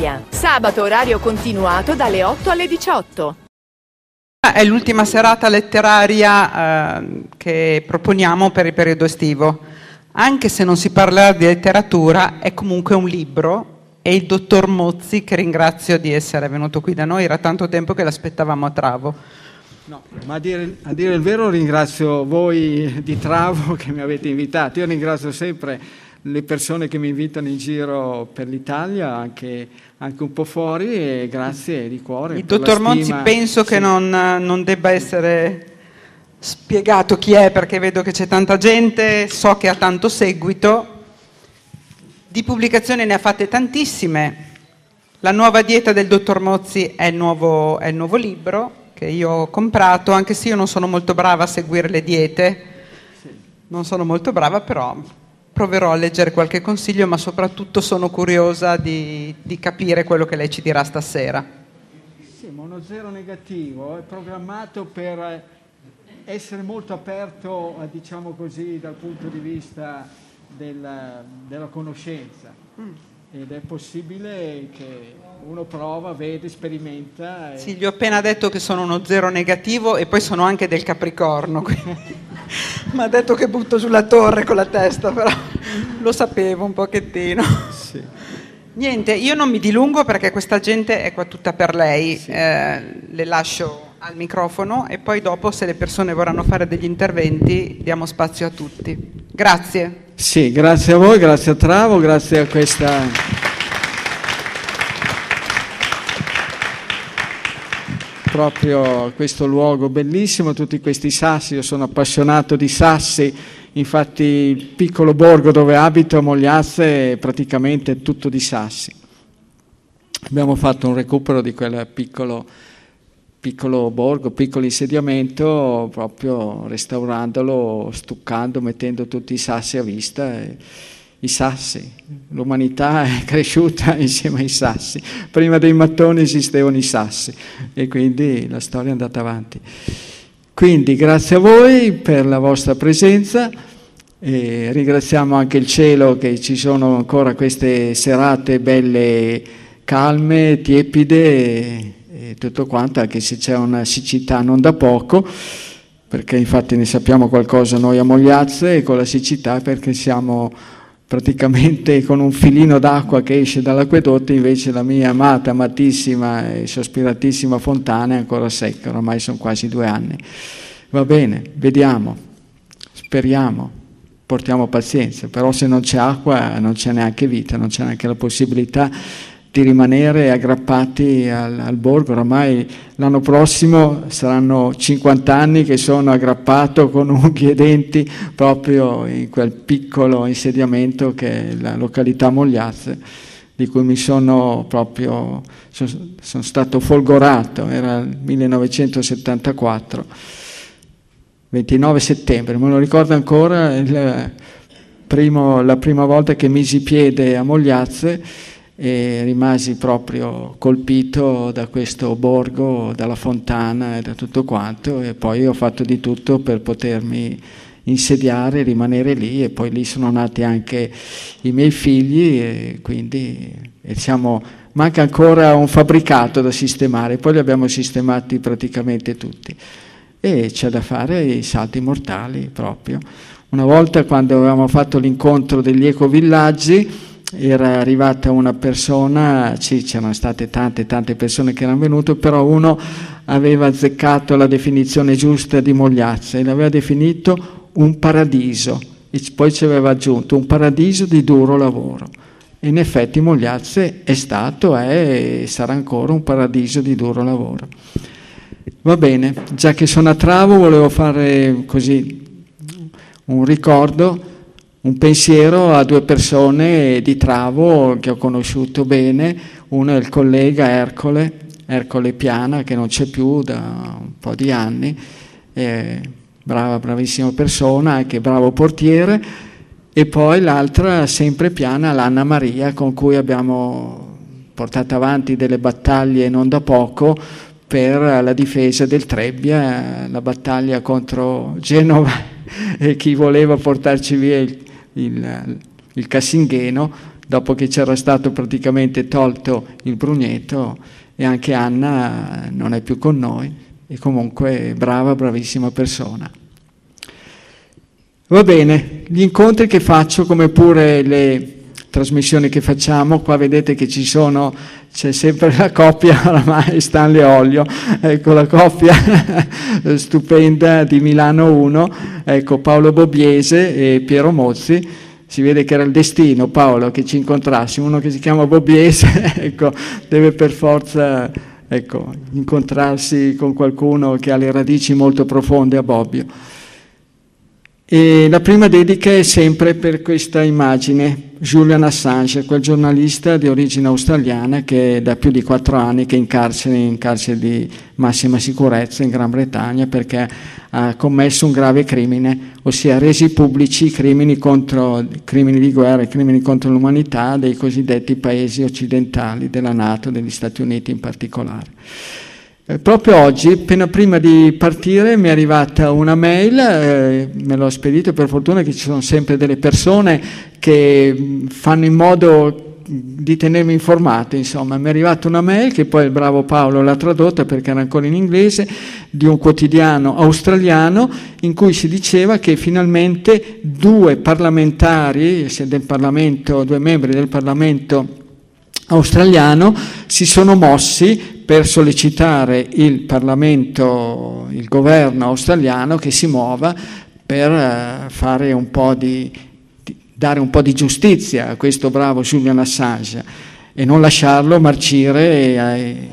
Sabato orario continuato dalle 8 alle 18. È l'ultima serata letteraria eh, che proponiamo per il periodo estivo. Anche se non si parlerà di letteratura, è comunque un libro e il dottor Mozzi, che ringrazio di essere venuto qui da noi, era tanto tempo che l'aspettavamo a Travo. No, ma a dire, a dire il vero ringrazio voi di Travo che mi avete invitato. Io ringrazio sempre le persone che mi invitano in giro per l'Italia, anche, anche un po' fuori, e grazie di cuore. Il dottor Monzi penso sì. che non, non, debba essere spiegato chi è, perché vedo che c'è tanta gente, so che ha tanto seguito. Di pubblicazioni ne ha fatte tantissime. La nuova dieta del dottor Mozzi è il nuovo, è il nuovo libro che io ho comprato, anche se io non sono molto brava a seguire le diete. Non sono molto brava, però proverò a leggere qualche consiglio, ma soprattutto sono curiosa di, di capire quello che lei ci dirà stasera. Sì, Mono Zero Negativo è programmato per essere molto aperto, diciamo così, dal punto di vista della, della conoscenza. Mm. Ed è possibile che uno prova, vede, sperimenta. E... Sì, gli ho appena detto che sono uno zero negativo e poi sono anche del Capricorno. Mi ha detto che butto sulla torre con la testa, però lo sapevo un pochettino. Sì. Niente, io non mi dilungo perché questa gente è qua tutta per lei. Sì. Eh, le lascio al microfono e poi dopo se le persone vorranno fare degli interventi diamo spazio a tutti. Grazie. Sì, grazie a voi, grazie a Travo, grazie a questa... proprio questo luogo bellissimo, tutti questi sassi, io sono appassionato di sassi, infatti il piccolo borgo dove abito a Mogliazze è praticamente tutto di sassi. Abbiamo fatto un recupero di quel piccolo piccolo borgo, piccolo insediamento, proprio restaurandolo, stuccando, mettendo tutti i sassi a vista. I sassi, l'umanità è cresciuta insieme ai sassi. Prima dei mattoni esistevano i sassi e quindi la storia è andata avanti. Quindi grazie a voi per la vostra presenza e ringraziamo anche il cielo che ci sono ancora queste serate belle, calme, tiepide e tutto quanto, anche se c'è una siccità non da poco, perché infatti ne sappiamo qualcosa noi a Mogliazze e con la siccità perché siamo praticamente con un filino d'acqua che esce dall'acquedotto, invece la mia amata, amatissima e sospiratissima fontana è ancora secca, ormai sono quasi due anni. Va bene, vediamo, speriamo, portiamo pazienza, però se non c'è acqua non c'è neanche vita, non c'è neanche la possibilità di rimanere aggrappati al, al, borgo. Oramai l'anno prossimo saranno 50 anni che sono aggrappato con unghie e denti proprio in quel piccolo insediamento che è la località Mogliazze, di cui mi sono proprio sono, sono stato folgorato, era il 1974, 29 settembre, me lo ricordo ancora, primo, la prima volta che misi piede a Mogliazze e rimasi proprio colpito da questo borgo, dalla fontana e da tutto quanto e poi ho fatto di tutto per potermi insediare, rimanere lì e poi lì sono nati anche i miei figli e quindi e siamo, manca ancora un fabbricato da sistemare, poi li abbiamo sistemati praticamente tutti e c'è da fare i salti mortali proprio. Una volta quando avevamo fatto l'incontro degli ecovillaggi era arrivata una persona, sì, c'erano state tante, tante persone che erano venute, però uno aveva azzeccato la definizione giusta di Mogliazza e l'aveva definito un paradiso, e poi ci aveva aggiunto un paradiso di duro lavoro. In effetti Mogliazze è stato, è e sarà ancora un paradiso di duro lavoro. Va bene, già che sono a Travo volevo fare così un ricordo un pensiero a due persone di Travo che ho conosciuto bene, uno è il collega Ercole, Ercole Piana che non c'è più da un po' di anni, brava, bravissima persona, anche bravo portiere, e poi l'altra sempre Piana, l'Anna Maria, con cui abbiamo portato avanti delle battaglie non da poco per la difesa del Trebbia, la battaglia contro Genova e chi voleva portarci via il, il, il Cassingheno, dopo che c'era stato praticamente tolto il Brugneto e anche Anna non è più con noi e comunque brava, bravissima persona. Va bene, gli incontri che faccio come pure le trasmissioni che facciamo, qua vedete che ci sono, c'è sempre la coppia oramai Stanley Olio, ecco la coppia stupenda di Milano 1, ecco Paolo Bobbiese e Piero Mozzi, si vede che era il destino Paolo che ci incontrassimo, uno che si chiama Bobbiese, ecco, deve per forza ecco, incontrarsi con qualcuno che ha le radici molto profonde a Bobbio. E la prima dedica è sempre per questa immagine, Julian Assange, quel giornalista di origine australiana che è da più di quattro anni che è in carcere, in carcere di massima sicurezza in Gran Bretagna perché ha commesso un grave crimine, ossia resi pubblici i crimini, contro, crimini di guerra, i crimini contro l'umanità dei cosiddetti paesi occidentali, della Nato, degli Stati Uniti in particolare. Eh, proprio oggi, appena prima di partire, mi è arrivata una mail, eh, me l'ho spedito per fortuna che ci sono sempre delle persone che fanno in modo di tenermi informato, insomma, mi è arrivata una mail che poi il bravo Paolo l'ha tradotta perché era ancora in inglese, di un quotidiano australiano in cui si diceva che finalmente due parlamentari, del Parlamento, due membri del Parlamento australiano si sono mossi per sollecitare il Parlamento, il governo australiano che si muova per eh, fare un po' di, dare un po' di giustizia a questo bravo Julian Assange e non lasciarlo marcire e, e,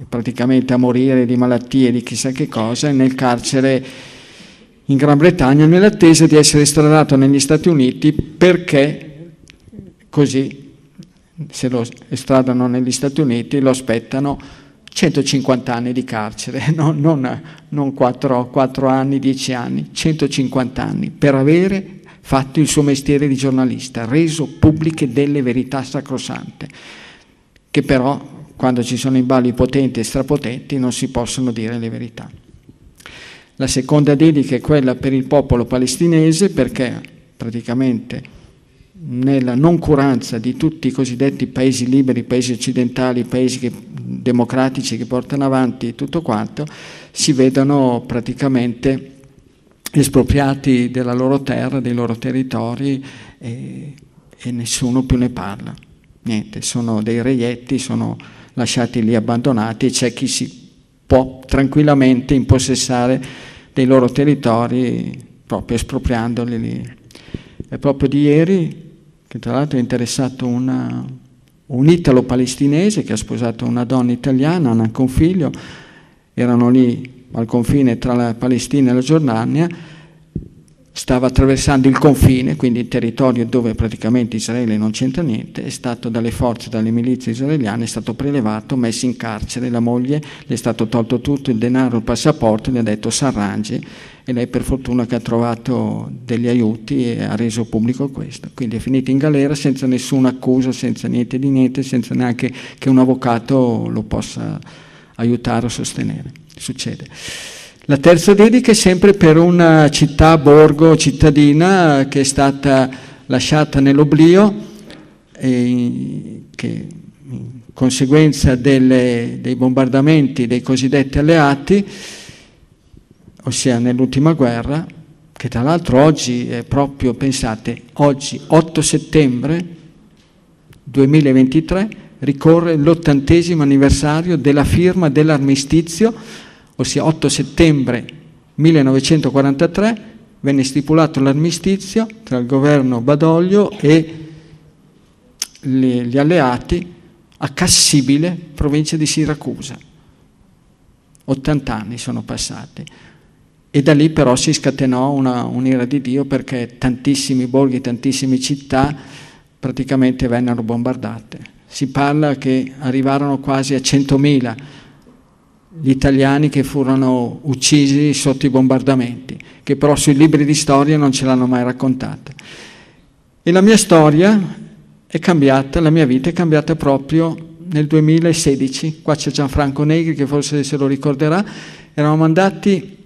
e praticamente a morire di malattie, di chissà che cosa, nel carcere in Gran Bretagna nell'attesa di essere estradato negli Stati Uniti perché così se lo estradano negli Stati Uniti lo aspettano 150 anni di carcere, non, non, non 4, 4 anni, 10 anni, 150 anni per avere fatto il suo mestiere di giornalista, reso pubbliche delle verità sacrosante, che però quando ci sono imballi potenti e strapotenti non si possono dire le verità. La seconda dedica è quella per il popolo palestinese perché praticamente nella noncuranza di tutti i cosiddetti paesi liberi, paesi occidentali, paesi che, democratici che portano avanti tutto quanto, si vedono praticamente espropriati della loro terra, dei loro territori e, e nessuno più ne parla. Niente, sono dei reietti, sono lasciati lì abbandonati e c'è chi si può tranquillamente impossessare dei loro territori proprio espropriandoli lì. E proprio di ieri che tra l'altro è interessato una, un italo-palestinese che ha sposato una donna italiana, hanno un figlio, erano lì al confine tra la Palestina e la Giordania, stava attraversando il confine, quindi il territorio dove praticamente Israele non c'entra niente, è stato dalle forze, dalle milizie israeliane, è stato prelevato, messo in carcere, la moglie le è stato tolto tutto, il denaro, il passaporto, gli ha detto s'arrangi e lei per fortuna che ha trovato degli aiuti e ha reso pubblico questo. Quindi è finita in galera senza nessuna accusa, senza niente di niente, senza neanche che un avvocato lo possa aiutare o sostenere. Succede. La terza dedica è sempre per una città, borgo, cittadina che è stata lasciata nell'oblio e che in conseguenza delle, dei bombardamenti dei cosiddetti alleati ossia nell'ultima guerra, che tra l'altro oggi è proprio, pensate, oggi 8 settembre 2023 ricorre l'ottantesimo anniversario della firma dell'armistizio, ossia 8 settembre 1943 venne stipulato l'armistizio tra il governo Badoglio e gli alleati a Cassibile, provincia di Siracusa. 80 anni sono passati. E da lì però si scatenò una, un'ira di Dio perché tantissimi borghi, tantissime città praticamente vennero bombardate. Si parla che arrivarono quasi a 100.000 gli italiani che furono uccisi sotto i bombardamenti, che però sui libri di storia non ce l'hanno mai raccontata. E la mia storia è cambiata, la mia vita è cambiata proprio nel 2016. Qua c'è Gianfranco Negri che forse se lo ricorderà. Eravamo andati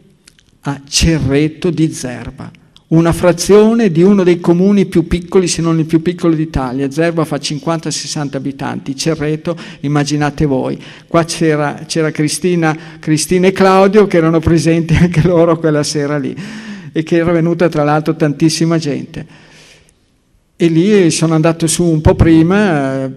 a Cerreto di Zerba, una frazione di uno dei comuni più piccoli, se non il più piccolo d'Italia. Zerba fa 50-60 abitanti, Cerreto, immaginate voi. Qua c'era, c'era Cristina, Cristina e Claudio che erano presenti anche loro quella sera lì e che era venuta tra l'altro tantissima gente. E lì sono andato su un po' prima, eh,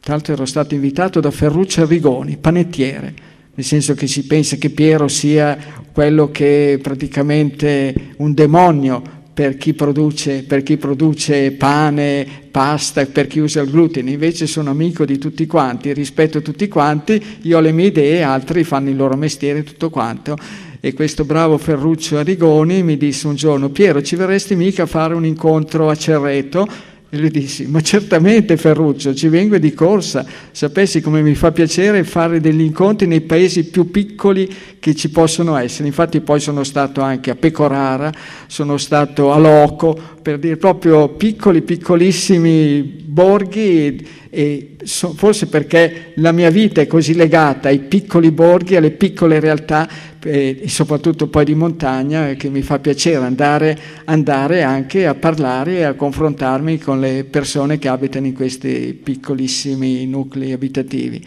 tra l'altro ero stato invitato da Ferruccio Arrigoni, panettiere nel senso che si pensa che Piero sia quello che è praticamente un demonio per chi, produce, per chi produce pane, pasta, per chi usa il glutine, invece sono amico di tutti quanti, rispetto tutti quanti, io ho le mie idee, altri fanno il loro mestiere, tutto quanto. E questo bravo Ferruccio Arrigoni mi disse un giorno, Piero, ci verresti mica a fare un incontro a Cerreto? E lui disse, ma certamente Ferruccio, ci vengo di corsa, sapessi come mi fa piacere fare degli incontri nei paesi più piccoli che ci possono essere. Infatti poi sono stato anche a Pecorara, sono stato a Loco, per dire proprio piccoli, piccolissimi borghi e so, forse perché la mia vita è così legata ai piccoli borghi, alle piccole realtà e, soprattutto poi di montagna che mi fa piacere andare, andare anche a parlare e a confrontarmi con le persone che abitano in questi piccolissimi nuclei abitativi.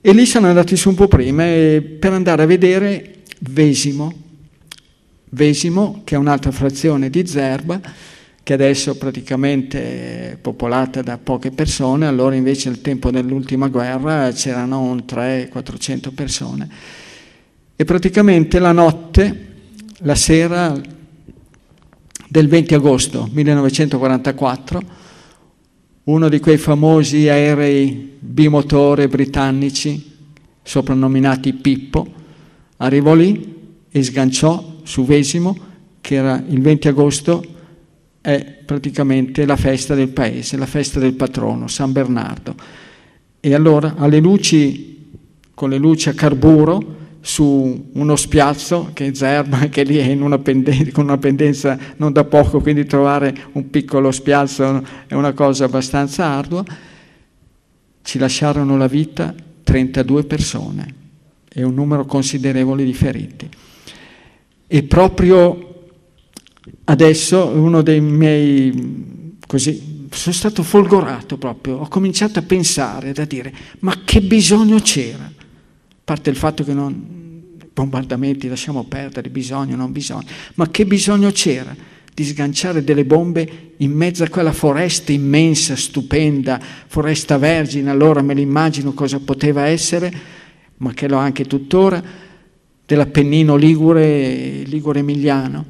E lì sono andati su un po' prima per andare a vedere Vesimo, Vesimo che è un'altra frazione di Zerba, che adesso praticamente è popolata da poche persone, allora invece al tempo dell'ultima guerra c'erano un 300-400 persone. E praticamente la notte, la sera del 20 agosto 1944, uno di quei famosi aerei bimotore britannici, soprannominati Pippo, arrivò lì e sganciò su Vesimo, che era il 20 agosto, è praticamente la festa del paese, la festa del patrono, San Bernardo. E allora alle luci, con le luci a carburo, su uno spiazzo che è Zerba, che lì è una pendenza, con una pendenza non da poco, quindi trovare un piccolo spiazzo è una cosa abbastanza ardua, ci lasciarono la vita 32 persone e un numero considerevole di feriti. E proprio adesso uno dei miei, così, sono stato folgorato proprio, ho cominciato a pensare, a dire, ma che bisogno c'era? parte il fatto che non, bombardamenti lasciamo perdere, bisogno, non bisogno, ma che bisogno c'era di sganciare delle bombe in mezzo a quella foresta immensa, stupenda, foresta vergine, allora me l'immagino cosa poteva essere, ma che lo anche tuttora, dell'Appennino Ligure, Ligure Emiliano.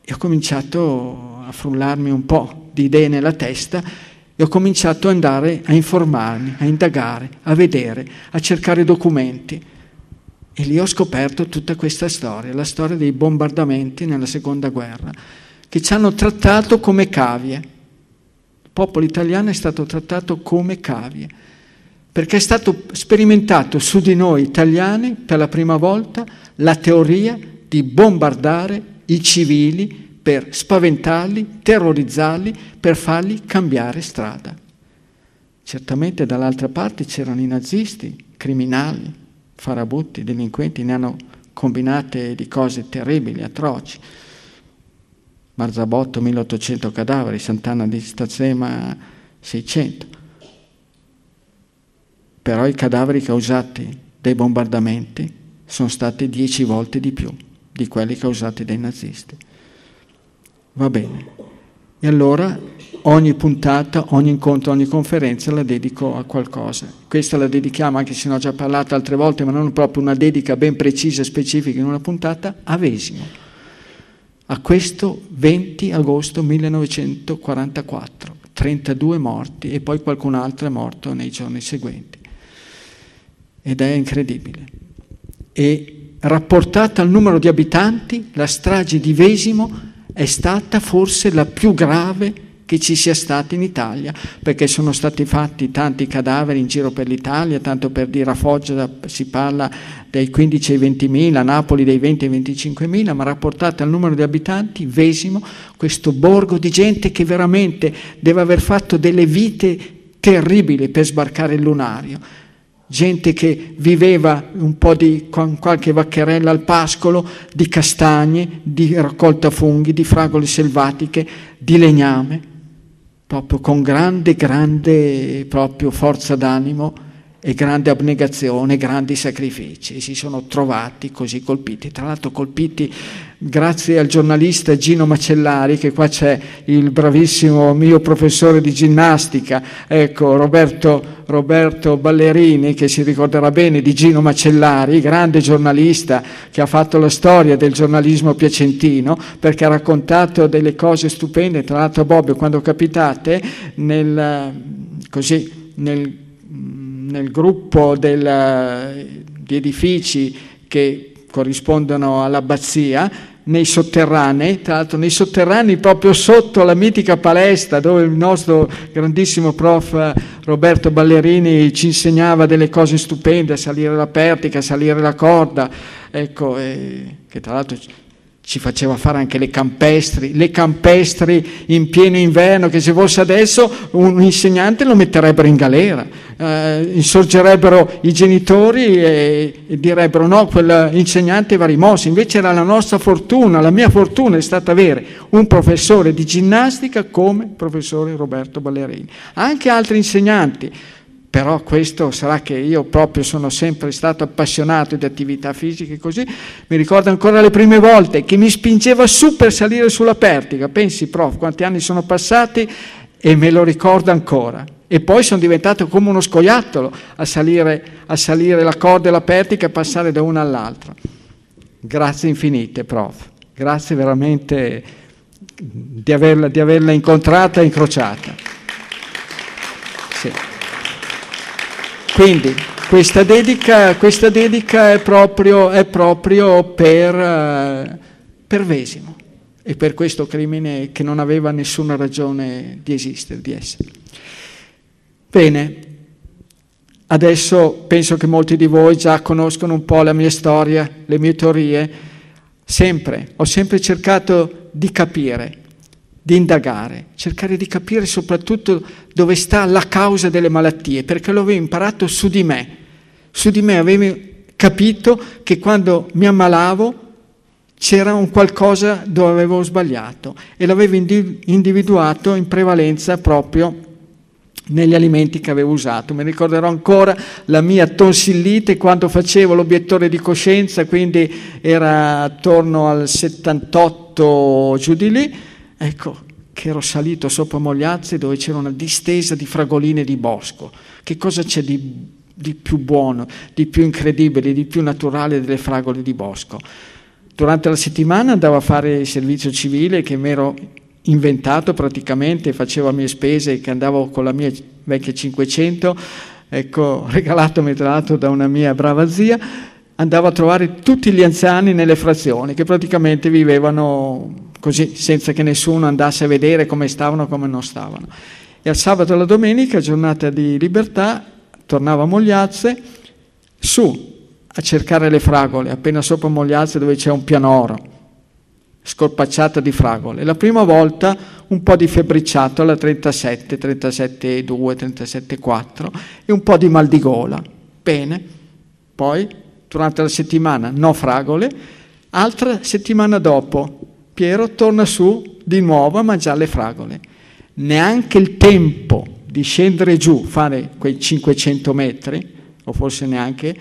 E ho cominciato a frullarmi un po' di idee nella testa e ho cominciato ad andare a informarmi, a indagare, a vedere, a cercare documenti. E lì ho scoperto tutta questa storia, la storia dei bombardamenti nella seconda guerra, che ci hanno trattato come cavie. Il popolo italiano è stato trattato come cavie, perché è stato sperimentato su di noi italiani per la prima volta la teoria di bombardare i civili per spaventarli, terrorizzarli, per farli cambiare strada. Certamente dall'altra parte c'erano i nazisti, criminali, farabutti, delinquenti, ne hanno combinate di cose terribili, atroci. Marzabotto 1800 cadaveri, Sant'Anna di Stazzema 600. Però i cadaveri causati dai bombardamenti sono stati dieci volte di più di quelli causati dai nazisti. Va bene. E allora ogni puntata, ogni incontro, ogni conferenza la dedico a qualcosa. Questa la dedichiamo, anche se ne ho già parlato altre volte, ma non proprio una dedica ben precisa e specifica in una puntata, a Vesimo. A questo 20 agosto 1944, 32 morti e poi qualcun altro è morto nei giorni seguenti. Ed è incredibile. E rapportata al numero di abitanti, la strage di Vesimo è stata forse la più grave che ci sia stata in Italia, perché sono stati fatti tanti cadaveri in giro per l'Italia, tanto per dire a Foggia si parla dai 15 ai 20 mila, Napoli dai 20 ai 25 mila, ma rapportate al numero di abitanti, Vesimo, questo borgo di gente che veramente deve aver fatto delle vite terribili per sbarcare il lunario gente che viveva un po' di, con qualche vaccherella al pascolo, di castagne, di raccolta funghi, di fragole selvatiche, di legname, proprio con grande, grande proprio forza d'animo e grande abnegazione, grandi sacrifici. Si sono trovati così colpiti, tra l'altro colpiti grazie al giornalista Gino Macellari, che qua c'è il bravissimo mio professore di ginnastica, ecco Roberto, Roberto Ballerini, che si ricorderà bene di Gino Macellari, grande giornalista che ha fatto la storia del giornalismo piacentino, perché ha raccontato delle cose stupende, tra l'altro Bobbio, quando capitate, nel, così, nel, nel gruppo del, di edifici che corrispondono all'abbazia, nei sotterranei, tra l'altro nei sotterranei proprio sotto la mitica palestra dove il nostro grandissimo prof eh, Roberto Ballerini ci insegnava delle cose stupende, salire la pertica, salire la corda, ecco, che tra l'altro ci faceva fare anche le campestri, le campestri in pieno inverno, che se fosse adesso un insegnante lo metterebbero in galera, eh, insorgerebbero i genitori e, e direbbero no, quell'insegnante va rimosso, invece era la nostra fortuna, la mia fortuna è stata avere un professore di ginnastica come professore Roberto Ballerini, anche altri insegnanti però questo sarà che io proprio sono sempre stato appassionato di attività fisiche così, mi ricordo ancora le prime volte che mi spingeva su per salire sulla pertica, pensi prof quanti anni sono passati e me lo ricordo ancora. E poi sono diventato come uno scoiattolo a salire, a salire la corda e la pertica e passare da una all'altra. Grazie infinite prof, grazie veramente di averla, di averla incontrata e incrociata. Sì. Quindi questa dedica, questa dedica è, proprio, è proprio uh, per Vesimo e per questo crimine che non aveva nessuna ragione di esistere, di essere. Bene, adesso penso che molti di voi già conoscono un po' la mia storia, le mie teorie. Sempre, ho sempre cercato di capire di indagare, cercare di capire soprattutto dove sta la causa delle malattie, perché l'avevo imparato su di me. Su di me avevo capito che quando mi ammalavo c'era un qualcosa dove avevo sbagliato e l'avevo individuato in prevalenza proprio negli alimenti che avevo usato. Mi ricorderò ancora la mia tonsillite quando facevo l'obiettore di coscienza, quindi era attorno al 78 giù di lì Ecco che ero salito sopra Mogliazze dove c'era una distesa di fragoline di bosco. Che cosa c'è di, di più buono, di più incredibile, di più naturale delle fragole di bosco? Durante la settimana andavo a fare il servizio civile che mi ero inventato praticamente, facevo a mie spese, che andavo con la mia vecchia 500, ecco, regalatomi tra l'altro da una mia brava zia, andavo a trovare tutti gli anziani nelle frazioni che praticamente vivevano così senza che nessuno andasse a vedere come stavano o come non stavano. E al sabato e alla domenica, giornata di libertà, tornavo a Mogliazze, su a cercare le fragole, appena sopra Mogliazze dove c'è un pianoro, scorpacciata di fragole. La prima volta un po' di febbriciato alla 37, 37,2, 37,4 e un po' di mal di gola. Bene, poi durante la settimana no fragole, altra settimana dopo Piero torna su di nuovo a mangiare le fragole. Neanche il tempo di scendere giù, fare quei 500 metri, o forse neanche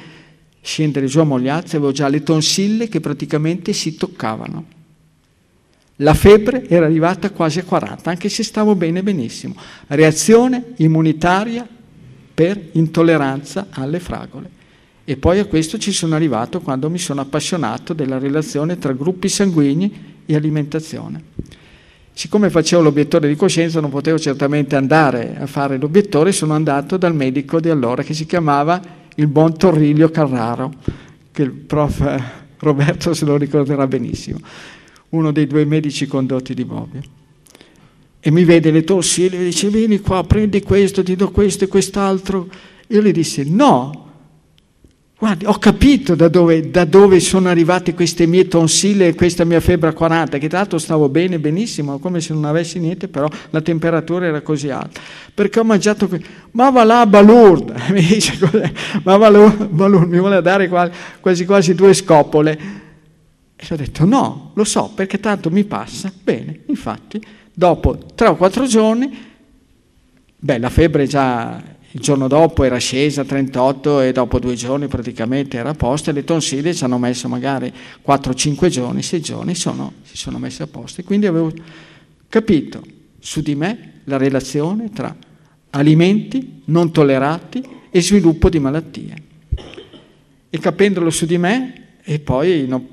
scendere giù a Mogliazze, avevo già le tonsille che praticamente si toccavano. La febbre era arrivata quasi a 40, anche se stavo bene benissimo. Reazione immunitaria per intolleranza alle fragole. E poi a questo ci sono arrivato quando mi sono appassionato della relazione tra gruppi sanguigni e alimentazione. Siccome facevo l'obiettore di coscienza non potevo certamente andare a fare l'obiettore, sono andato dal medico di allora che si chiamava il buon Torriglio Carraro, che il prof Roberto se lo ricorderà benissimo, uno dei due medici condotti di Bobbio. E mi vede le tossine e dice vieni qua, prendi questo, ti do questo e quest'altro. Io gli dissi no, Guardi, ho capito da dove, da dove, sono arrivate queste mie tonsille e questa mia febbre a 40, che tra l'altro stavo bene, benissimo, come se non avessi niente, però la temperatura era così alta. Perché ho mangiato... Que- ma va là, balurda! Mi dice cos'è? Ma balurda, mi vuole dare quasi quasi due scopole. E ho detto no, lo so, perché tanto mi passa. Bene, infatti, dopo tre o quattro giorni, beh, la febbre già il giorno dopo era scesa a 38 e dopo due giorni praticamente era a posto e le tonsille ci hanno messo magari 4-5 giorni, 6 giorni, sono, si sono messe a posto. E quindi avevo capito su di me la relazione tra alimenti non tollerati e sviluppo di malattie. E capendolo su di me, e poi no,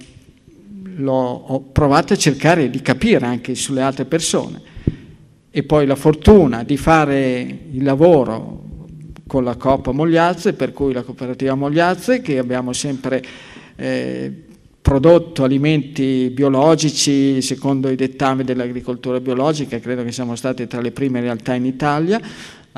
ho provato a cercare di capire anche sulle altre persone. E poi la fortuna di fare il lavoro con la Coppa Mogliazze, per cui la cooperativa Mogliazze, che abbiamo sempre eh, prodotto alimenti biologici secondo i dettami dell'agricoltura biologica, credo che siamo stati tra le prime realtà in Italia,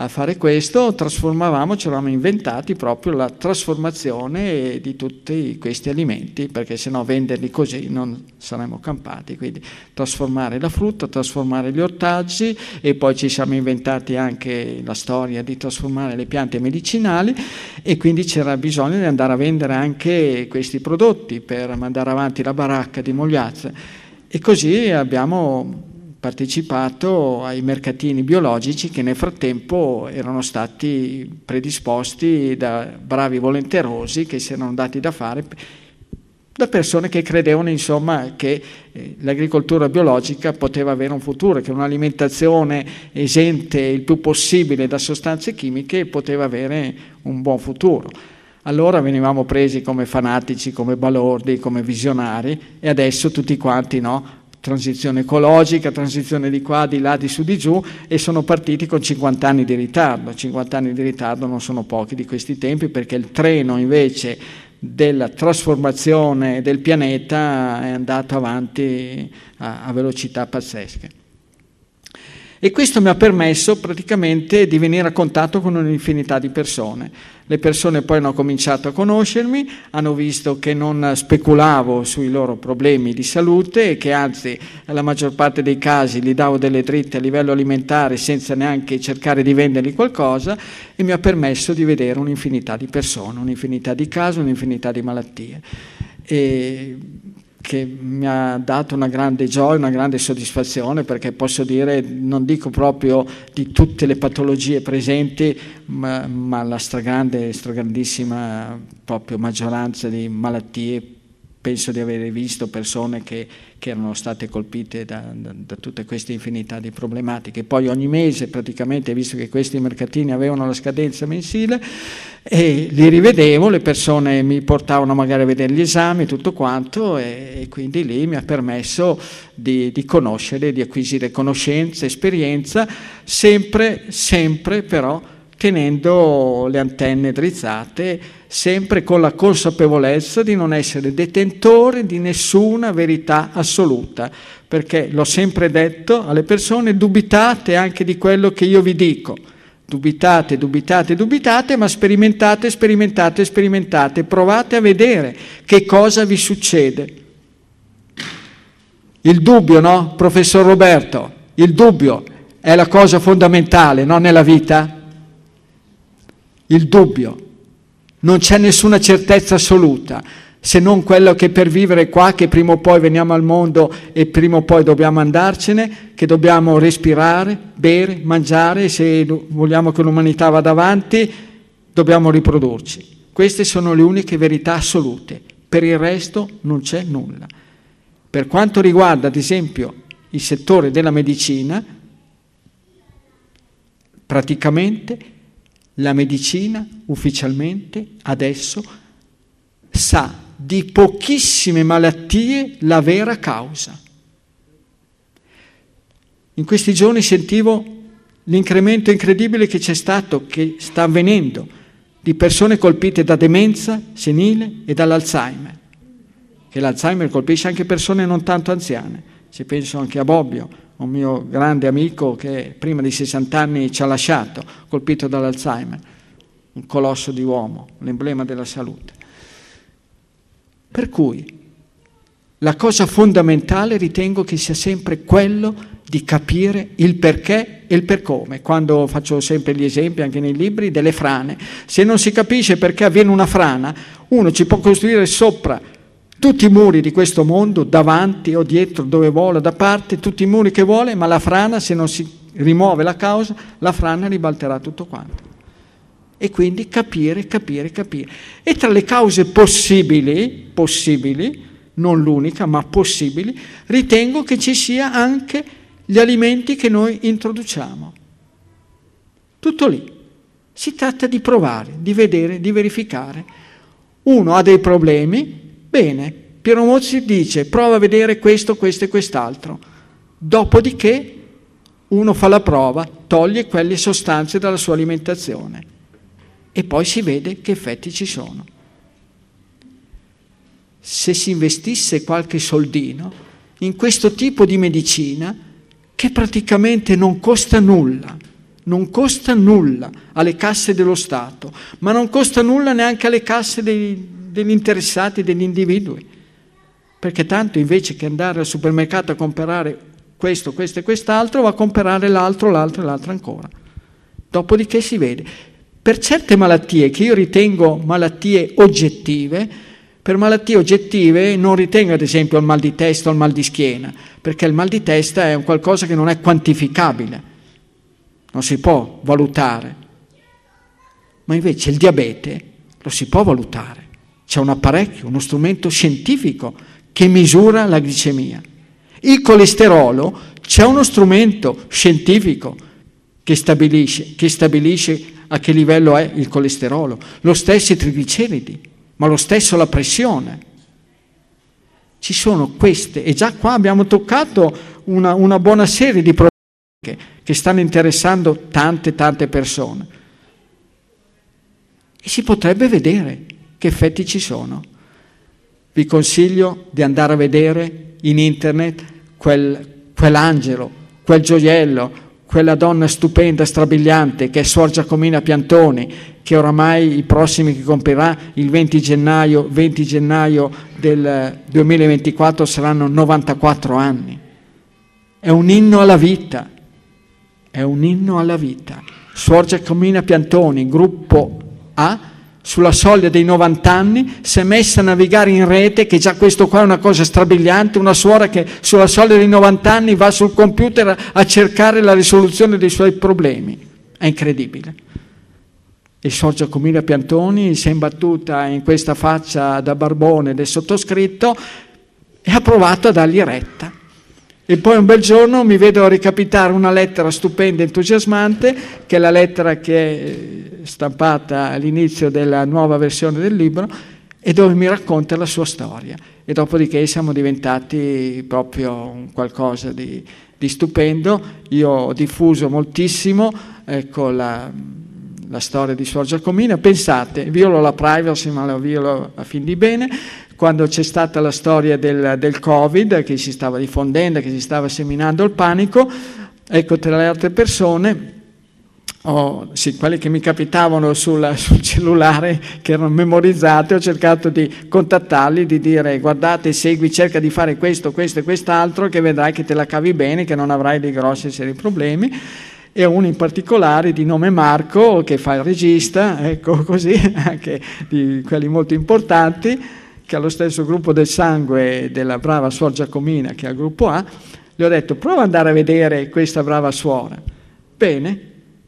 a fare questo trasformavamo, ci eravamo inventati proprio la trasformazione di tutti questi alimenti, perché se no venderli così non saremmo campati. Quindi trasformare la frutta, trasformare gli ortaggi e poi ci siamo inventati anche la storia di trasformare le piante medicinali e quindi c'era bisogno di andare a vendere anche questi prodotti per mandare avanti la baracca di Mogliazze. E così abbiamo partecipato ai mercatini biologici che nel frattempo erano stati predisposti da bravi volenterosi che si erano dati da fare da persone che credevano insomma che eh, l'agricoltura biologica poteva avere un futuro, che un'alimentazione esente il più possibile da sostanze chimiche poteva avere un buon futuro. Allora venivamo presi come fanatici, come balordi, come visionari e adesso tutti quanti no, transizione ecologica, transizione di qua, di là, di su, di giù e sono partiti con 50 anni di ritardo. 50 anni di ritardo non sono pochi di questi tempi perché il treno invece della trasformazione del pianeta è andato avanti a, a velocità pazzesche. E questo mi ha permesso praticamente di venire a contatto con un'infinità di persone. Le persone poi hanno cominciato a conoscermi, hanno visto che non speculavo sui loro problemi di salute e che anzi nella maggior parte dei casi gli davo delle dritte a livello alimentare senza neanche cercare di vendergli qualcosa e mi ha permesso di vedere un'infinità di persone, un'infinità di casi, un'infinità di malattie. E che mi ha dato una grande gioia, una grande soddisfazione perché posso dire, non dico proprio di tutte le patologie presenti, ma, ma la stragrande, stragrandissima proprio maggioranza di malattie penso di aver visto persone che, che erano state colpite da, da, da, tutte queste infinità di problematiche. Poi ogni mese praticamente, visto che questi mercatini avevano la scadenza mensile, e li rivedevo, le persone mi portavano magari a vedere gli esami, tutto quanto, e, e quindi lì mi ha permesso di, di conoscere, di acquisire conoscenza, esperienza, sempre, sempre però tenendo le antenne drizzate, sempre con la consapevolezza di non essere detentore di nessuna verità assoluta, perché l'ho sempre detto alle persone, dubitate anche di quello che io vi dico. Dubitate, dubitate, dubitate, ma sperimentate, sperimentate, sperimentate, provate a vedere che cosa vi succede. Il dubbio, no, professor Roberto? Il dubbio è la cosa fondamentale, no, nella vita? Il dubbio. Non c'è nessuna certezza assoluta, se non quello che per vivere qua, che prima o poi veniamo al mondo e prima o poi dobbiamo andarcene, che dobbiamo respirare, bere, mangiare se vogliamo che l'umanità vada avanti, dobbiamo riprodurci. Queste sono le uniche verità assolute, per il resto non c'è nulla. Per quanto riguarda, ad esempio, il settore della medicina, praticamente la medicina ufficialmente adesso sa di pochissime malattie la vera causa. In questi giorni sentivo l'incremento incredibile che c'è stato, che sta avvenendo, di persone colpite da demenza senile e dall'Alzheimer. che l'Alzheimer colpisce anche persone non tanto anziane. Ci penso anche a Bobbio, un mio grande amico che prima di 60 anni ci ha lasciato, colpito dall'Alzheimer, un colosso di uomo, l'emblema della salute. Per cui la cosa fondamentale ritengo che sia sempre quello di capire il perché e il per come. Quando faccio sempre gli esempi, anche nei libri, delle frane. Se non si capisce perché avviene una frana, uno ci può costruire sopra tutti i muri di questo mondo, davanti o dietro, dove vuole, da parte, tutti i muri che vuole, ma la frana, se non si rimuove la causa, la frana ribalterà tutto quanto. E quindi capire, capire, capire. E tra le cause possibili, possibili, non l'unica, ma possibili, ritengo che ci sia anche gli alimenti che noi introduciamo. Tutto lì. Si tratta di provare, di vedere, di verificare. Uno ha dei problemi, bene, Piero Mozzi dice prova a vedere questo, questo e quest'altro. Dopodiché uno fa la prova, toglie quelle sostanze dalla sua alimentazione e poi si vede che effetti ci sono se si investisse qualche soldino in questo tipo di medicina che praticamente non costa nulla, non costa nulla alle casse dello Stato, ma non costa nulla neanche alle casse dei, degli interessati, degli individui. Perché tanto invece che andare al supermercato a comprare questo, questo e quest'altro, va a comprare l'altro, l'altro e l'altro ancora. Dopodiché si vede. Per certe malattie che io ritengo malattie oggettive, per malattie oggettive non ritengo ad esempio il mal di testa o il mal di schiena, perché il mal di testa è un qualcosa che non è quantificabile, non si può valutare. Ma invece il diabete lo si può valutare. C'è un apparecchio, uno strumento scientifico che misura la glicemia. Il colesterolo c'è uno strumento scientifico che stabilisce, che stabilisce a che livello è il colesterolo. Lo stesso i trigliceridi ma lo stesso la pressione. Ci sono queste, e già qua abbiamo toccato una, una buona serie di problemi che, stanno interessando tante, tante persone. E si potrebbe vedere che effetti ci sono. Vi consiglio di andare a vedere in internet quel, quell'angelo, quel gioiello, quella donna stupenda, strabiliante, che è Suor Giacomina Piantoni, che oramai i prossimi che compirà il 20 gennaio, 20 gennaio del 2024 saranno 94 anni. È un inno alla vita, è un inno alla vita. Suor Giacomina Piantoni, gruppo A, sulla soglia dei 90 anni, si è messa a navigare in rete, che già questo qua è una cosa strabiliante, una suora che sulla soglia dei 90 anni va sul computer a cercare la risoluzione dei suoi problemi. È incredibile. E Sor Giacomina Piantoni si è imbattuta in questa faccia da barbone del sottoscritto e ha provato a dargli retta. E poi un bel giorno mi vedo ricapitare una lettera stupenda e entusiasmante, che è la lettera che è stampata all'inizio della nuova versione del libro, e dove mi racconta la sua storia. E dopodiché siamo diventati proprio qualcosa di, di stupendo. Io ho diffuso moltissimo ecco, la, la storia di Suor Giacomina, pensate, violo la privacy ma la violo a fin di bene, quando c'è stata la storia del, del Covid che si stava diffondendo, che si stava seminando il panico, ecco tra le altre persone Oh, sì, quelli che mi capitavano sul, sul, cellulare, che erano memorizzate, ho cercato di contattarli, di dire guardate, segui, cerca di fare questo, questo e quest'altro, che vedrai che te la cavi bene, che non avrai dei grossi seri problemi. E uno in particolare di nome Marco che fa il regista, ecco così, anche di quelli molto importanti, che ha lo stesso gruppo del sangue della brava suor Giacomina che ha il gruppo A, gli ho detto prova ad andare a vedere questa brava suora. Bene,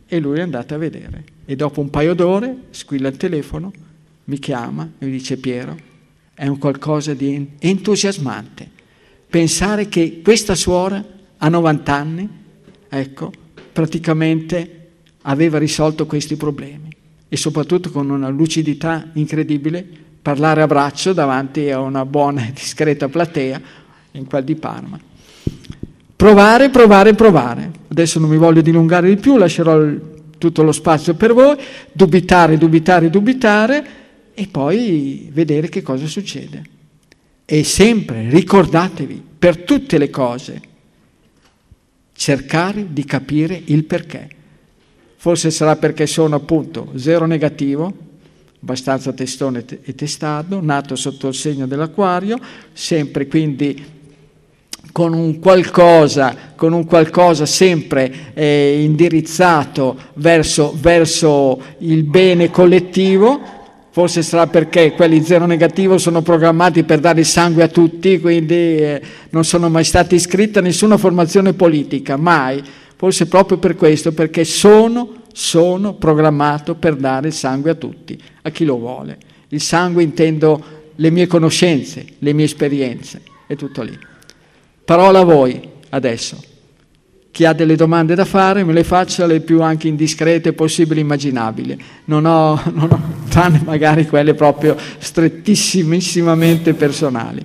e lui è andato a vedere. E dopo un paio d'ore squilla il telefono, mi chiama e mi dice Piero, è un qualcosa di entusiasmante. Pensare che questa suora a 90 anni, ecco, praticamente aveva risolto questi problemi e soprattutto con una lucidità incredibile parlare a braccio davanti a una buona e discreta platea in quel di Parma. Provare, provare, provare. Adesso non mi voglio dilungare di più, lascerò il, tutto lo spazio per voi, dubitare, dubitare, dubitare e poi vedere che cosa succede. E sempre ricordatevi, per tutte le cose, cercare di capire il perché. Forse sarà perché sono appunto zero negativo, abbastanza testone e testardo, nato sotto il segno dell'acquario, sempre quindi con un qualcosa, con un qualcosa sempre eh, indirizzato verso, verso il bene collettivo, forse sarà perché quelli zero negativo sono programmati per dare il sangue a tutti, quindi eh, non sono mai stati iscritti a nessuna formazione politica, mai, forse proprio per questo, perché sono, sono programmato per dare il sangue a tutti, a chi lo vuole. Il sangue intendo le mie conoscenze, le mie esperienze, è tutto lì. Parola a voi adesso. Chi ha delle domande da fare me le faccia le più anche indiscrete possibili immaginabili. Non ho, non ho, tranne magari quelle proprio strettissimamente personali.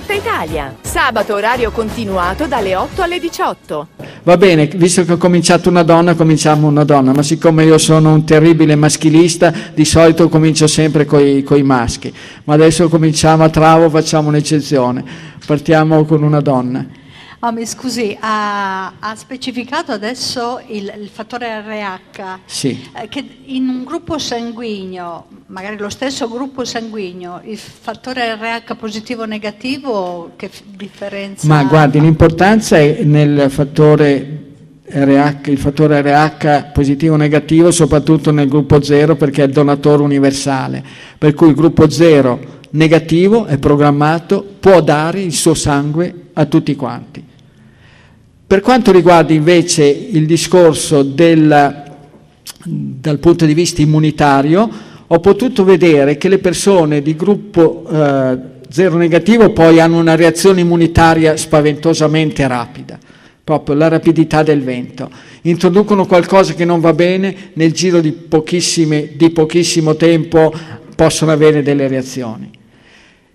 tutta Italia. Sabato orario continuato dalle 8 alle 18. Va bene, visto che ho cominciato una donna, cominciamo una donna, ma siccome io sono un terribile maschilista, di solito comincio sempre con i maschi, ma adesso cominciamo a travo, facciamo un'eccezione. Partiamo con una donna. Oh, mi scusi, ha, ha, specificato adesso il, il fattore RH, sì. eh, che in un gruppo sanguigno, magari lo stesso gruppo sanguigno, il fattore RH positivo o negativo, che differenza Ma guardi, l'importanza è nel fattore RH, il fattore RH positivo o negativo, soprattutto nel gruppo 0 perché è il donatore universale, per cui il gruppo 0 negativo è programmato, può dare il suo sangue a tutti quanti. Per quanto riguarda invece il discorso del, dal punto di vista immunitario, ho potuto vedere che le persone di gruppo eh, zero negativo poi hanno una reazione immunitaria spaventosamente rapida, proprio la rapidità del vento. Introducono qualcosa che non va bene, nel giro di, di pochissimo tempo possono avere delle reazioni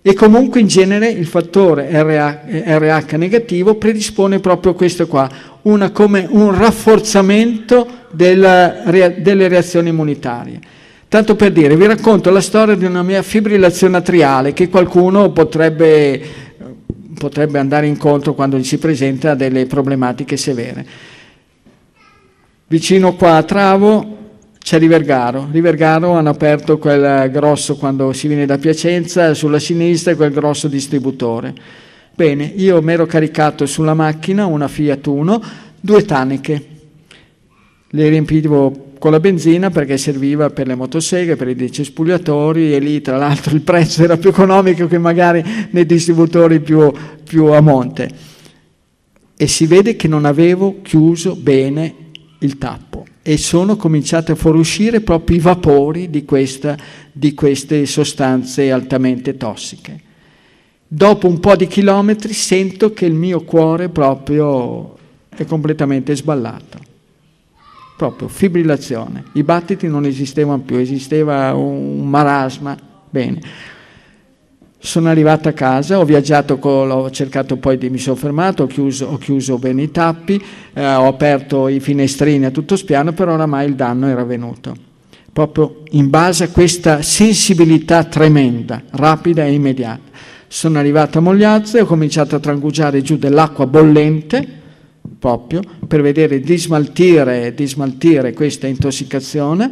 e comunque in genere il fattore RH, negativo predispone proprio questo qua, una, come un rafforzamento della, delle reazioni immunitarie. Tanto per dire, vi racconto la storia di una mia fibrillazione atriale che qualcuno potrebbe, potrebbe andare incontro quando si presenta delle problematiche severe. Vicino qua a Travo c'è Rivergaro. Rivergaro hanno aperto quel grosso, quando si viene da Piacenza, sulla sinistra quel grosso distributore. Bene, io mi ero caricato sulla macchina una Fiat Uno, due taniche. Le riempivo con la benzina perché serviva per le motoseghe, per i decespugliatori e lì tra l'altro il prezzo era più economico che magari nei distributori più, più a monte. E si vede che non avevo chiuso bene il tappo e sono cominciati a fuoriuscire proprio i vapori di, questa, di queste sostanze altamente tossiche. Dopo un po' di chilometri sento che il mio cuore proprio è completamente sballato. Proprio fibrillazione. I battiti non esistevano più, esisteva un marasma. Bene. Sono arrivato a casa, ho viaggiato, ho cercato poi di mi sono fermato, ho chiuso, ho chiuso bene i tappi, eh, ho aperto i finestrini a tutto spiano, però oramai il danno era venuto. Proprio in base a questa sensibilità tremenda, rapida e immediata. Sono arrivato a Mogliazzo e ho cominciato a trangugiare giù dell'acqua bollente, proprio, per vedere di smaltire, di smaltire questa intossicazione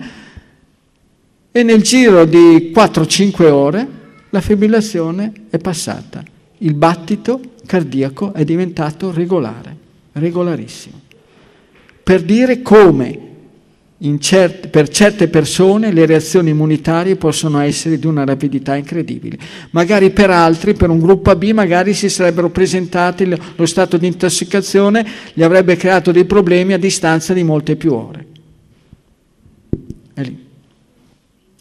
e nel giro di 4-5 ore la fibrillazione è passata, il battito cardiaco è diventato regolare, regolarissimo. Per dire come certe, per certe persone le reazioni immunitarie possono essere di una rapidità incredibile. Magari per altri, per un gruppo AB, magari si sarebbero presentati lo stato di intossicazione, gli avrebbe creato dei problemi a distanza di molte più ore. È lì.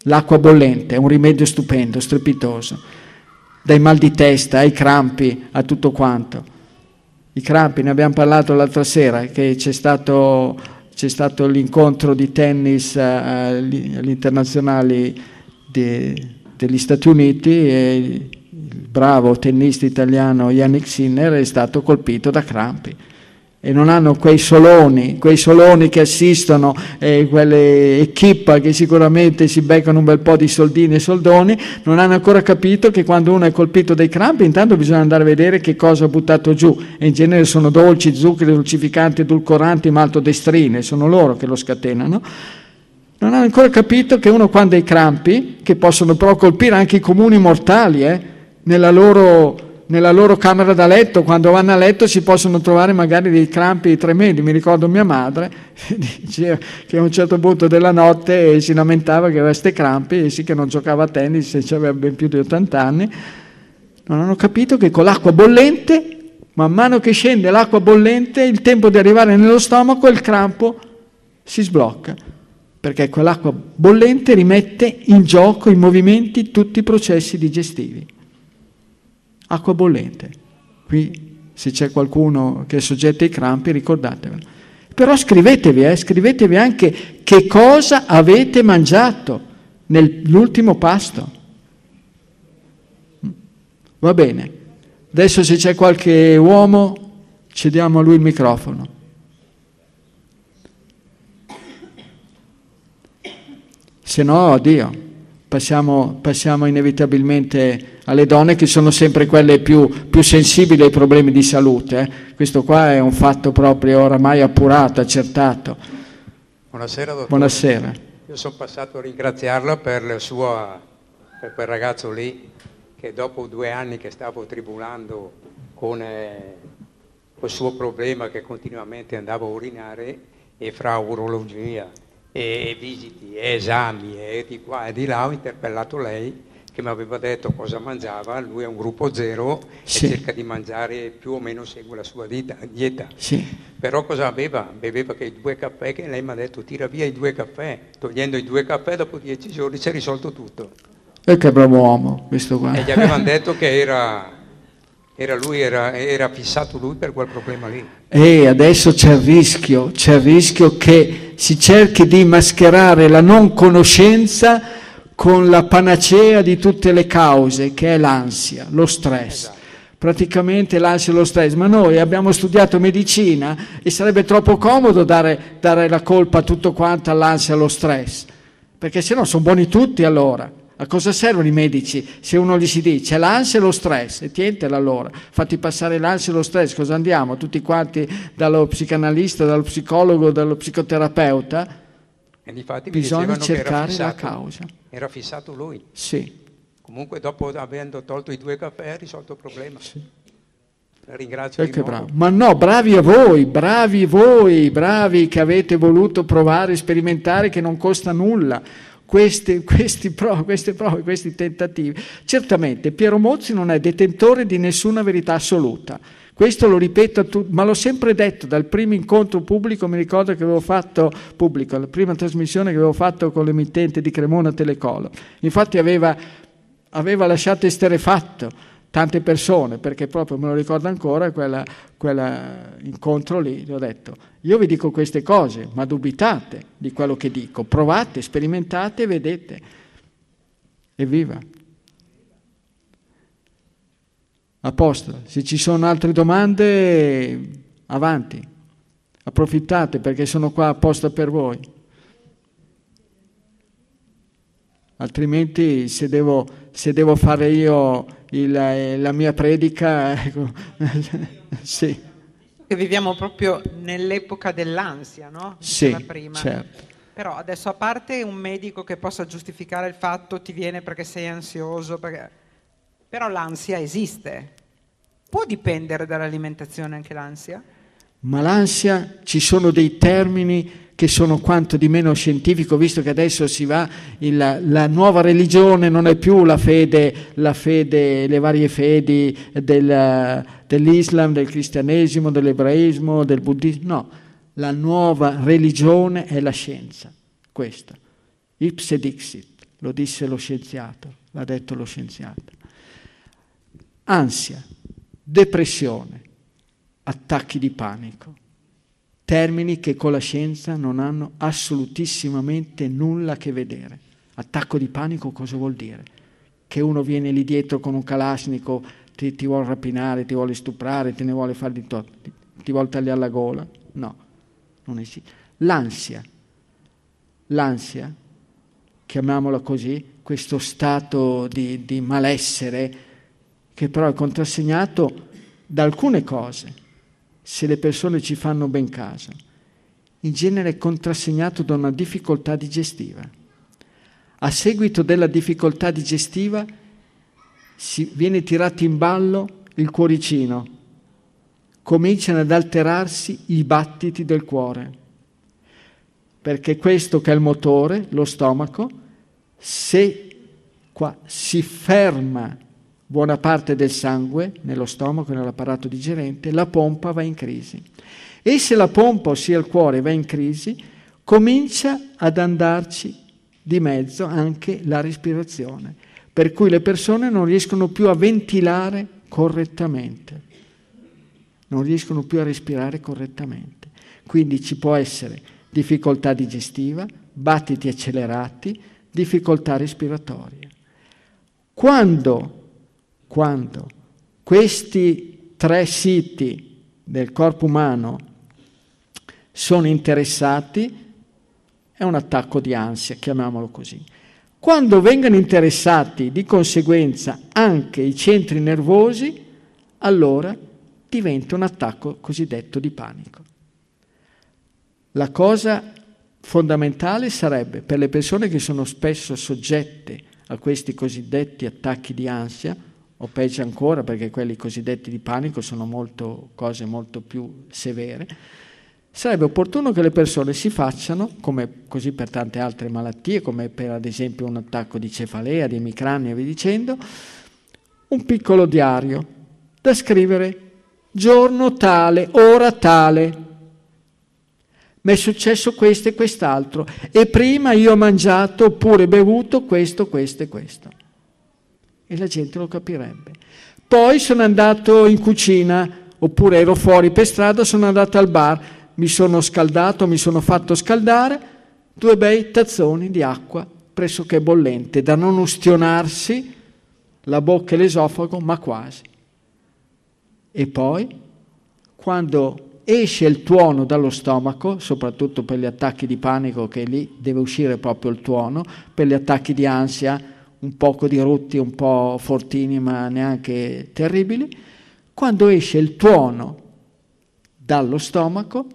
L'acqua bollente è un rimedio stupendo, strepitoso. dai mal di testa, ai crampi, a tutto quanto. I crampi, ne abbiamo parlato l'altra sera, che c'è stato, c'è stato l'incontro di tennis uh, agli internazionali di, degli Stati Uniti e il bravo tennista italiano Yannick Sinner è stato colpito da crampi e non hanno quei soloni, quei soloni che assistono, eh, quelle equip che sicuramente si beccano un bel po' di soldini e soldoni, non hanno ancora capito che quando uno è colpito dai crampi intanto bisogna andare a vedere che cosa ha buttato giù e in genere sono dolci, zuccheri, dolcificanti, edulcoranti, maltodestrine, sono loro che lo scatenano. Non hanno ancora capito che uno quando ha i crampi, che possono però colpire anche i comuni mortali, eh, nella loro nella loro camera da letto, quando vanno a letto si possono trovare magari dei crampi tremendi. Mi ricordo mia madre diceva che a un certo punto della notte si lamentava che aveva questi crampi e sì che non giocava a tennis e aveva ben più di 80 anni. Non hanno capito che con l'acqua bollente, man mano che scende l'acqua bollente, il tempo di arrivare nello stomaco, il crampo si sblocca perché quell'acqua bollente rimette in gioco, in movimenti, tutti i processi digestivi acqua bollente. Qui se c'è qualcuno che è soggetto ai crampi, ricordatevelo. Però scrivetevi, eh, scrivetevi anche che cosa avete mangiato nell'ultimo pasto. Va bene. Adesso se c'è qualche uomo, cediamo a lui il microfono. Se no, addio passiamo, passiamo, inevitabilmente alle donne che sono sempre quelle più, più sensibili ai problemi di salute. Eh. Questo qua è un fatto proprio oramai appurato, accertato. Buonasera dottore. Buonasera. Io sono passato a ringraziarla per, sua, per quel ragazzo lì che dopo due anni che stavo tribulando con eh, il suo problema che continuamente andavo a urinare e fra urologia e visiti, e esami e di qua e di là, ho interpellato lei che mi aveva detto cosa mangiava, lui è un gruppo zero sì. e cerca di mangiare più o meno segue la sua dieta. dieta. Sì. Però cosa beveva? Beveva che i due caffè che lei mi ha detto tira via i due caffè, togliendo i due caffè dopo dieci giorni si è risolto tutto. E che bravo uomo questo qua. E gli avevano detto che era era lui, era, era, fissato lui per quel problema lì. E adesso c'è il rischio, c'è il rischio che si cerchi di mascherare la non conoscenza con la panacea di tutte le cause, che è l'ansia, lo stress. Esatto. Praticamente l'ansia e lo stress, ma noi abbiamo studiato medicina e sarebbe troppo comodo dare, dare la colpa a tutto quanto all'ansia e allo stress, perché se no sono buoni tutti allora. A cosa servono i medici se uno gli si dice l'ansia e lo stress? E tientela allora, fatti passare l'ansia e lo stress, cosa andiamo? Tutti quanti dallo psicanalista, dallo psicologo, dallo psicoterapeuta? E Bisogna cercare fissato, la causa. Era fissato lui? Sì. Comunque dopo avendo tolto i due caffè ha risolto il problema. Sì. La ringrazio di bravo. Ma no, bravi a voi, bravi voi, bravi che avete voluto provare, sperimentare che non costa nulla questi, questi prove, queste prove, questi tentativi. Certamente Piero Mozzi non è detentore di nessuna verità assoluta. Questo lo ripeto, tutti, ma l'ho sempre detto dal primo incontro pubblico, mi ricordo che avevo fatto pubblico, la prima trasmissione che avevo fatto con l'emittente di Cremona Telecolo. Infatti aveva, aveva lasciato esterefatto tante persone, perché proprio me lo ricordo ancora, quell'incontro lì, gli ho detto, io vi dico queste cose, ma dubitate di quello che dico, provate, sperimentate e vedete. Evviva! A posto, se ci sono altre domande, avanti, approfittate perché sono qua apposta per voi. Altrimenti se devo, se devo fare io il, la mia predica, ecco, sì. Che viviamo proprio nell'epoca dell'ansia, no? Sì, certo. Però adesso a parte un medico che possa giustificare il fatto ti viene perché sei ansioso, perché... però l'ansia esiste. Può dipendere dall'alimentazione anche l'ansia? Ma l'ansia, ci sono dei termini che sono quanto di meno scientifico, visto che adesso si va, il, la nuova religione non è più la fede, la fede le varie fedi del, dell'Islam, del cristianesimo, dell'ebraismo, del buddismo, no, la nuova religione è la scienza, questa. Ipse dixit, lo disse lo scienziato, l'ha detto lo scienziato. Ansia, depressione, attacchi di panico, termini che con la scienza non hanno assolutissimamente nulla a che vedere. Attacco di panico cosa vuol dire? Che uno viene lì dietro con un Kalashnikov, ti, ti vuole rapinare, ti vuole stuprare, te ne vuole fare di tutto, ti, ti vuole tagliare la gola? No, non esiste. L'ansia, l'ansia, chiamiamola così, questo stato di, di malessere che però è contrassegnato da alcune cose, se le persone ci fanno ben caso. In genere è contrassegnato da una difficoltà digestiva. A seguito della difficoltà digestiva si viene tirato in ballo il cuoricino, cominciano ad alterarsi i battiti del cuore, perché questo che è il motore, lo stomaco, se qua si ferma buona parte del sangue nello stomaco e nell'apparato digerente, la pompa va in crisi. E se la pompa, ossia il cuore, va in crisi, comincia ad andarci di mezzo anche la respirazione, per cui le persone non riescono più a ventilare correttamente, non riescono più a respirare correttamente. Quindi ci può essere difficoltà digestiva, battiti accelerati, difficoltà respiratoria. Quando quando questi tre siti del corpo umano sono interessati, è un attacco di ansia, chiamiamolo così. Quando vengono interessati di conseguenza anche i centri nervosi, allora diventa un attacco cosiddetto di panico. La cosa fondamentale sarebbe per le persone che sono spesso soggette a questi cosiddetti attacchi di ansia, o peggio ancora perché quelli cosiddetti di panico sono molto, cose molto più severe, sarebbe opportuno che le persone si facciano, come così per tante altre malattie, come per ad esempio un attacco di cefalea, di emicrania e via dicendo, un piccolo diario da scrivere giorno tale, ora tale. Mi è successo questo e quest'altro e prima io ho mangiato oppure bevuto questo, questo e questo e la gente lo capirebbe. Poi sono andato in cucina, oppure ero fuori per strada, sono andato al bar, mi sono scaldato, mi sono fatto scaldare due bei tazzoni di acqua pressoché bollente, da non ustionarsi la bocca e l'esofago, ma quasi. E poi, quando esce il tuono dallo stomaco, soprattutto per gli attacchi di panico, che lì deve uscire proprio il tuono, per gli attacchi di ansia, un poco di rutti, un po' fortini, ma neanche terribili, quando esce il tuono dallo stomaco,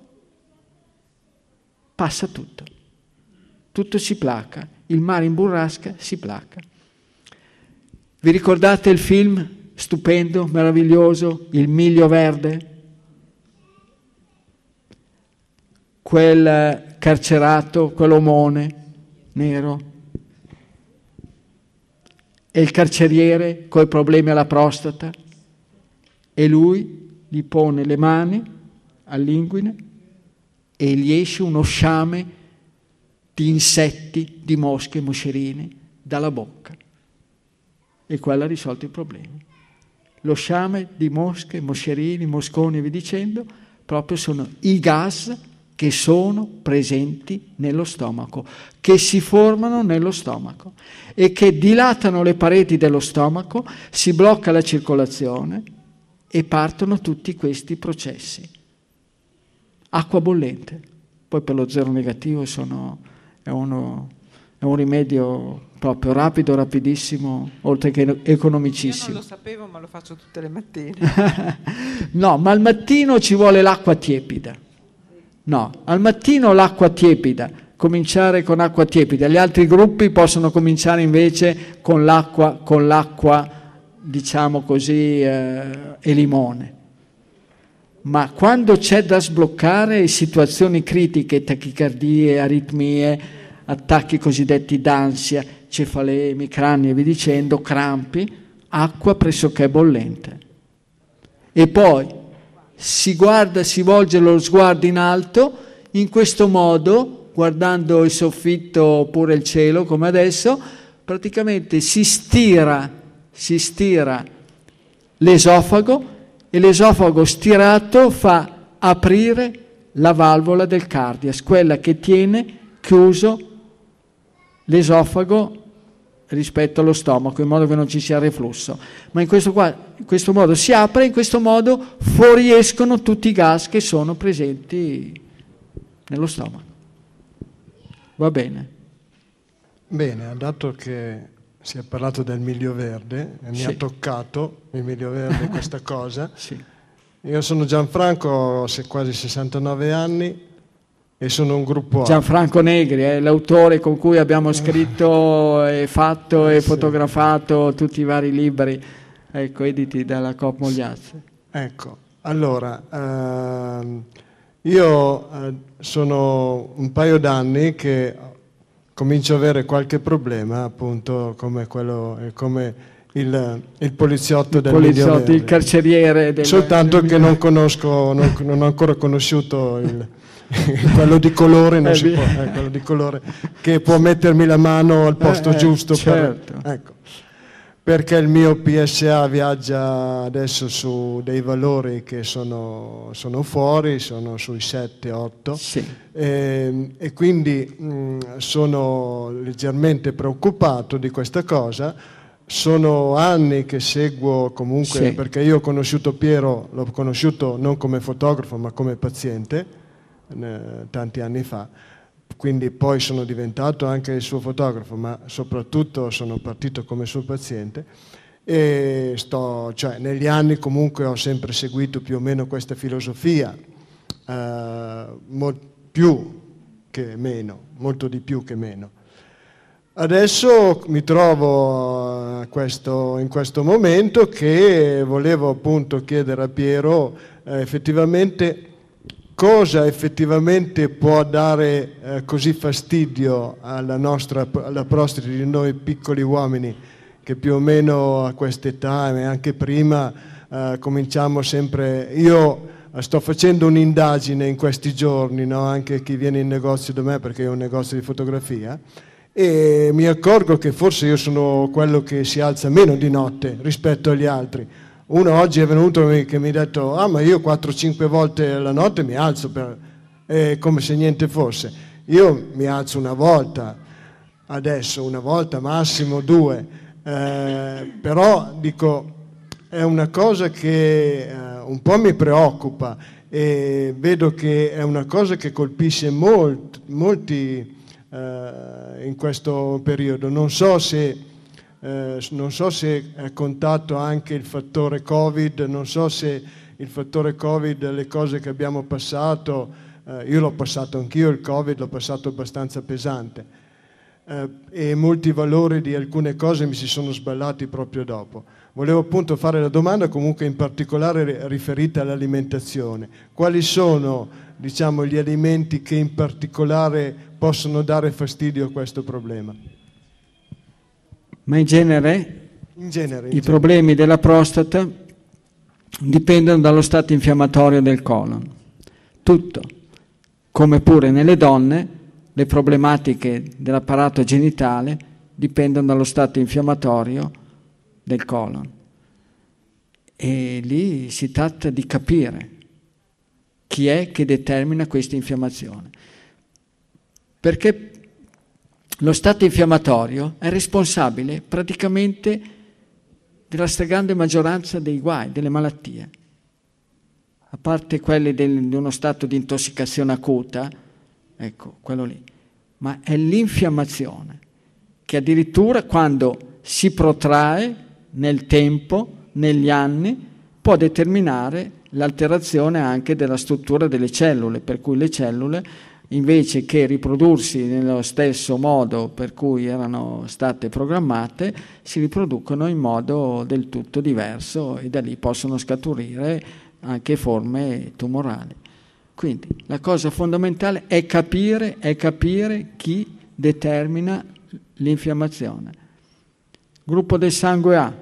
passa tutto. Tutto si placa, il mare in burrasca si placa. Vi ricordate il film stupendo, meraviglioso, Il miglio verde? Quel carcerato, quell'omone nero e il carceriere coi problemi alla prostata e lui gli pone le mani all'inguine e gli esce uno sciame di insetti, di mosche, moscerini dalla bocca. E quello ha risolto i problemi. Lo sciame di mosche, moscerini, mosconi e vi dicendo, proprio sono i gas che sono presenti nello stomaco, che si formano nello stomaco e che dilatano le pareti dello stomaco, si blocca la circolazione e partono tutti questi processi. Acqua bollente, poi per lo zero negativo sono, è, uno, è un rimedio proprio rapido, rapidissimo, oltre che economicissimo. Io non lo sapevo, ma lo faccio tutte le mattine. no, ma al mattino ci vuole l'acqua tiepida No, al mattino l'acqua tiepida, cominciare con acqua tiepida, gli altri gruppi possono cominciare invece con l'acqua, con l'acqua diciamo così, eh, e limone. Ma quando c'è da sbloccare situazioni critiche, tachicardie, aritmie, attacchi cosiddetti d'ansia, cefalee, emicranie e via dicendo, crampi, acqua pressoché bollente. E poi si guarda, si volge lo sguardo in alto, in questo modo, guardando il soffitto oppure il cielo come adesso, praticamente si stira, si stira l'esofago e l'esofago stirato fa aprire la valvola del cardias, quella che tiene chiuso l'esofago rispetto allo stomaco, in modo che non ci sia reflusso. Ma in questo, qua, in questo modo si apre e in questo modo fuoriescono tutti i gas che sono presenti nello stomaco. Va bene. Bene, dato che si è parlato del miglio verde e mi Sì. ha toccato il miglio verde questa cosa, Sì. io sono Gianfranco, ho quasi 69 anni e sono un gruppo A. Gianfranco Negri è l'autore con cui abbiamo scritto e fatto e fotografato tutti i vari libri, ecco, editi dalla Coop Mogliazze. Ecco, allora, ehm, io eh, sono un paio d'anni che comincio ad avere qualche problema, appunto come, quello, eh, come il, il poliziotto del Miglio Poliziotti, Verde. il carceriere del Soltanto del- che non conosco, non, non ho ancora conosciuto il, quello di colore, non Eh, si può, eh, quello di colore, che può mettermi la mano al posto Eh, eh, giusto. certo. Per, ecco. Perché il mio PSA viaggia adesso su dei valori che sono, sono fuori, sono sui 7-8 Sì. e, e quindi mh, sono leggermente preoccupato di questa cosa. Sono anni che seguo comunque, Sì. perché io ho conosciuto Piero, l'ho conosciuto non come fotografo ma come paziente eh, tanti anni fa, quindi poi sono diventato anche il suo fotografo, ma soprattutto sono partito come suo paziente e sto, cioè, negli anni comunque ho sempre seguito più o meno questa filosofia, eh, più che meno, molto di più che meno. Adesso mi trovo a questo- in questo momento che volevo appunto chiedere a Piero eh, effettivamente cosa effettivamente può dare eh, così fastidio alla nostra alla prostata di noi piccoli uomini che più o meno a quest'età e anche prima eh, cominciamo sempre io eh, sto facendo un'indagine in questi giorni no? anche chi viene in negozio da me perché è un negozio di fotografia e mi accorgo che forse io sono quello che si alza meno di notte rispetto agli altri. Uno oggi è venuto che mi ha detto, ah ma io 4-5 volte alla notte mi alzo per- eh, come se niente fosse. Io mi alzo una volta, adesso una volta, massimo due, Eh, però dico, è una cosa che eh, un po' mi preoccupa e vedo che è una cosa che colpisce molt- molti eh, in questo periodo. Non so se, eh, non so se è contato anche il fattore Covid, non so se il fattore Covid, le cose che abbiamo passato, eh, io l'ho passato anch'io, il Covid l'ho passato abbastanza pesante eh, e molti valori di alcune cose mi si sono sballati proprio dopo. Volevo appunto fare la domanda comunque in particolare ri- riferita all'alimentazione. Quali sono diciamo, gli alimenti che in particolare possono dare fastidio a questo problema? Ma in genere In genere. in i genere. problemi della prostata dipendono dallo stato infiammatorio del colon. Tutto. Come pure nelle donne, le problematiche dell'apparato genitale dipendono dallo stato infiammatorio del colon. E lì si tratta di capire chi è che determina questa infiammazione. Perché lo stato infiammatorio è responsabile praticamente della stragrande maggioranza dei guai, delle malattie. A parte quelli del- di uno stato di intossicazione acuta, ecco, quello lì. Ma è l'infiammazione che addirittura quando si protrae nel tempo, negli anni, può determinare l'alterazione anche della struttura delle cellule, per cui le cellule invece che riprodursi nello stesso modo per cui erano state programmate, si riproducono in modo del tutto diverso e da lì possono scaturire anche forme tumorali. Quindi la cosa fondamentale è capire, è capire chi determina l'infiammazione. Gruppo del sangue A.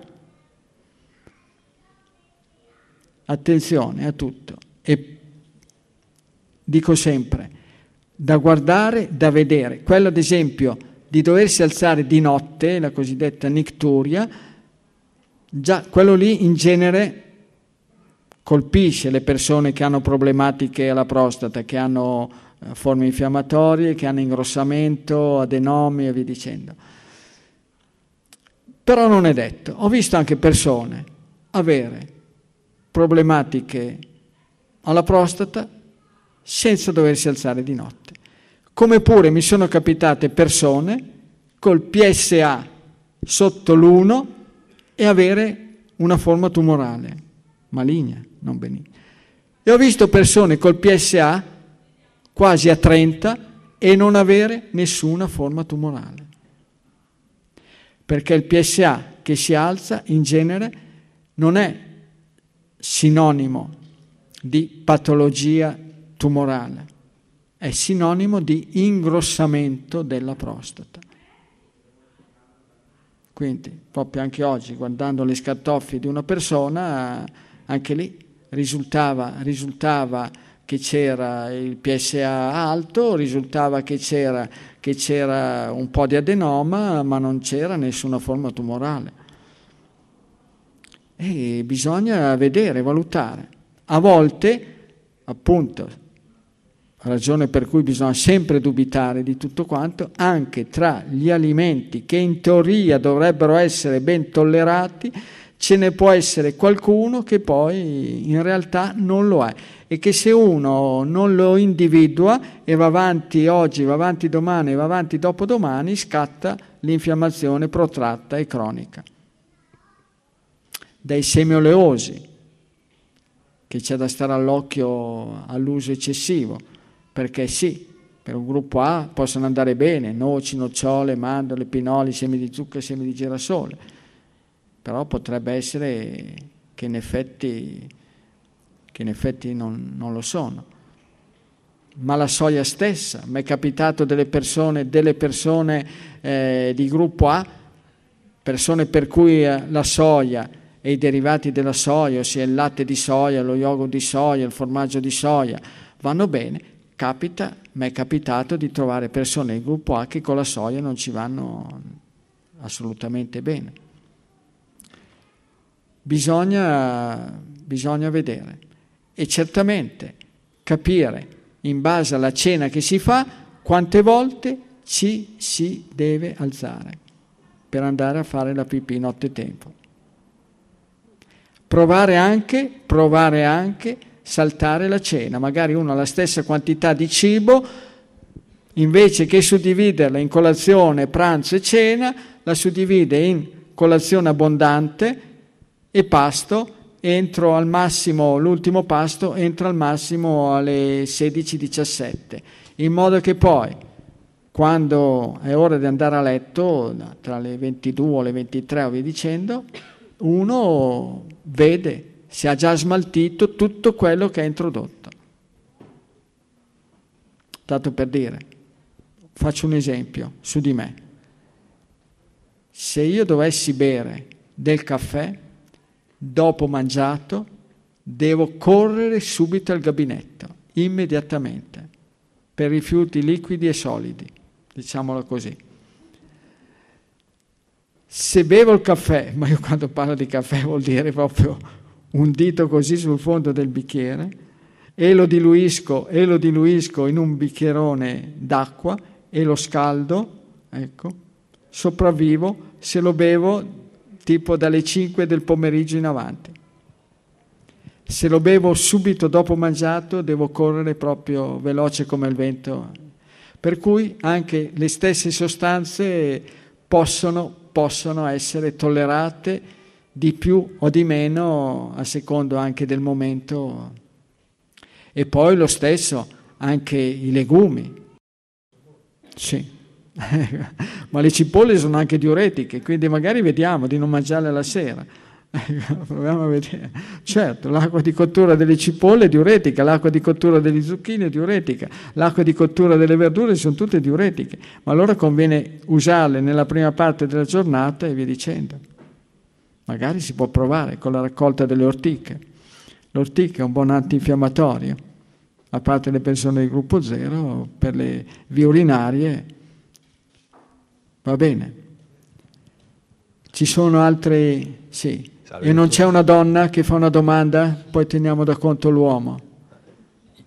Attenzione a tutto. E dico sempre, da guardare, da vedere. Quello ad esempio di doversi alzare di notte, la cosiddetta nicturia, già quello lì in genere colpisce le persone che hanno problematiche alla prostata, che hanno eh, forme infiammatorie, che hanno ingrossamento, adenomi e via dicendo. Però non è detto. Ho visto anche persone avere problematiche alla prostata senza doversi alzare di notte. Come pure mi sono capitate persone col PSA sotto l'1 e avere una forma tumorale, maligna, non benigna. E ho visto persone col PSA quasi a 30 e non avere nessuna forma tumorale. Perché il PSA che si alza in genere non è sinonimo di patologia tumorale, è sinonimo di ingrossamento della prostata. Quindi, proprio anche oggi, guardando le scartoffie di una persona, anche lì risultava, risultava che c'era il PSA alto, risultava che c'era, che c'era un po' di adenoma, ma non c'era nessuna forma tumorale. E bisogna vedere, valutare. A volte, appunto, ragione per cui bisogna sempre dubitare di tutto quanto, anche tra gli alimenti che in teoria dovrebbero essere ben tollerati, ce ne può essere qualcuno che poi in realtà non lo è. E che se uno non lo individua e va avanti oggi, va avanti domani, va avanti dopodomani, scatta l'infiammazione protratta e cronica. Dai semi oleosi, che c'è da stare all'occhio all'uso eccessivo, perché sì, per un gruppo A possono andare bene, noci, nocciole, mandorle, pinoli, semi di zucchero, semi di girasole, però potrebbe essere che in effetti, che in effetti non, non lo sono. Ma la soia stessa, mi è capitato delle persone, delle persone eh, di gruppo A, persone per cui eh, la soia e i derivati della soia, ossia il latte di soia, lo yogurt di soia, il formaggio di soia, vanno bene, capita, mi è capitato di trovare persone del gruppo A che con la soia non ci vanno assolutamente bene. Bisogna, bisogna vedere e certamente capire in base alla cena che si fa quante volte ci si deve alzare per andare a fare la pipì nottetempo. Provare anche, provare anche saltare la cena, magari uno ha la stessa quantità di cibo, invece che suddividerla in colazione, pranzo e cena, la suddivide in colazione abbondante e pasto, entro al massimo, l'ultimo pasto entra al massimo alle 16-17, in modo che poi, quando è ora di andare a letto, tra le 22 e le 23 o via dicendo, uno vede se ha già smaltito tutto quello che ha introdotto. Tanto per dire, faccio un esempio su di me. Se io dovessi bere del caffè, dopo mangiato, devo correre subito al gabinetto, immediatamente, per rifiuti liquidi e solidi, diciamolo così se bevo il caffè, ma io quando parlo di caffè vuol dire proprio un dito così sul fondo del bicchiere, e lo diluisco, e lo diluisco in un bicchierone d'acqua e lo scaldo, ecco, sopravvivo se lo bevo tipo dalle 5 del pomeriggio in avanti. Se lo bevo subito dopo mangiato devo correre proprio veloce come il vento. Per cui anche le stesse sostanze possono possono essere tollerate di più o di meno a secondo anche del momento. E poi lo stesso anche i legumi. Sì. Ma le cipolle sono anche diuretiche, quindi magari vediamo di non mangiarle la sera. Proviamo a vedere. Certo, l'acqua di cottura delle cipolle è diuretica, l'acqua di cottura degli zucchini è diuretica, l'acqua di cottura delle verdure sono tutte diuretiche, ma allora conviene usarle nella prima parte della giornata e via dicendo. Magari si può provare con la raccolta delle ortiche. L'ortica è un buon antinfiammatorio, a parte le persone di gruppo 0, per le vie urinarie va bene. Ci sono altre... sì. Salve. E non c'è una donna che fa una domanda, poi teniamo da conto l'uomo.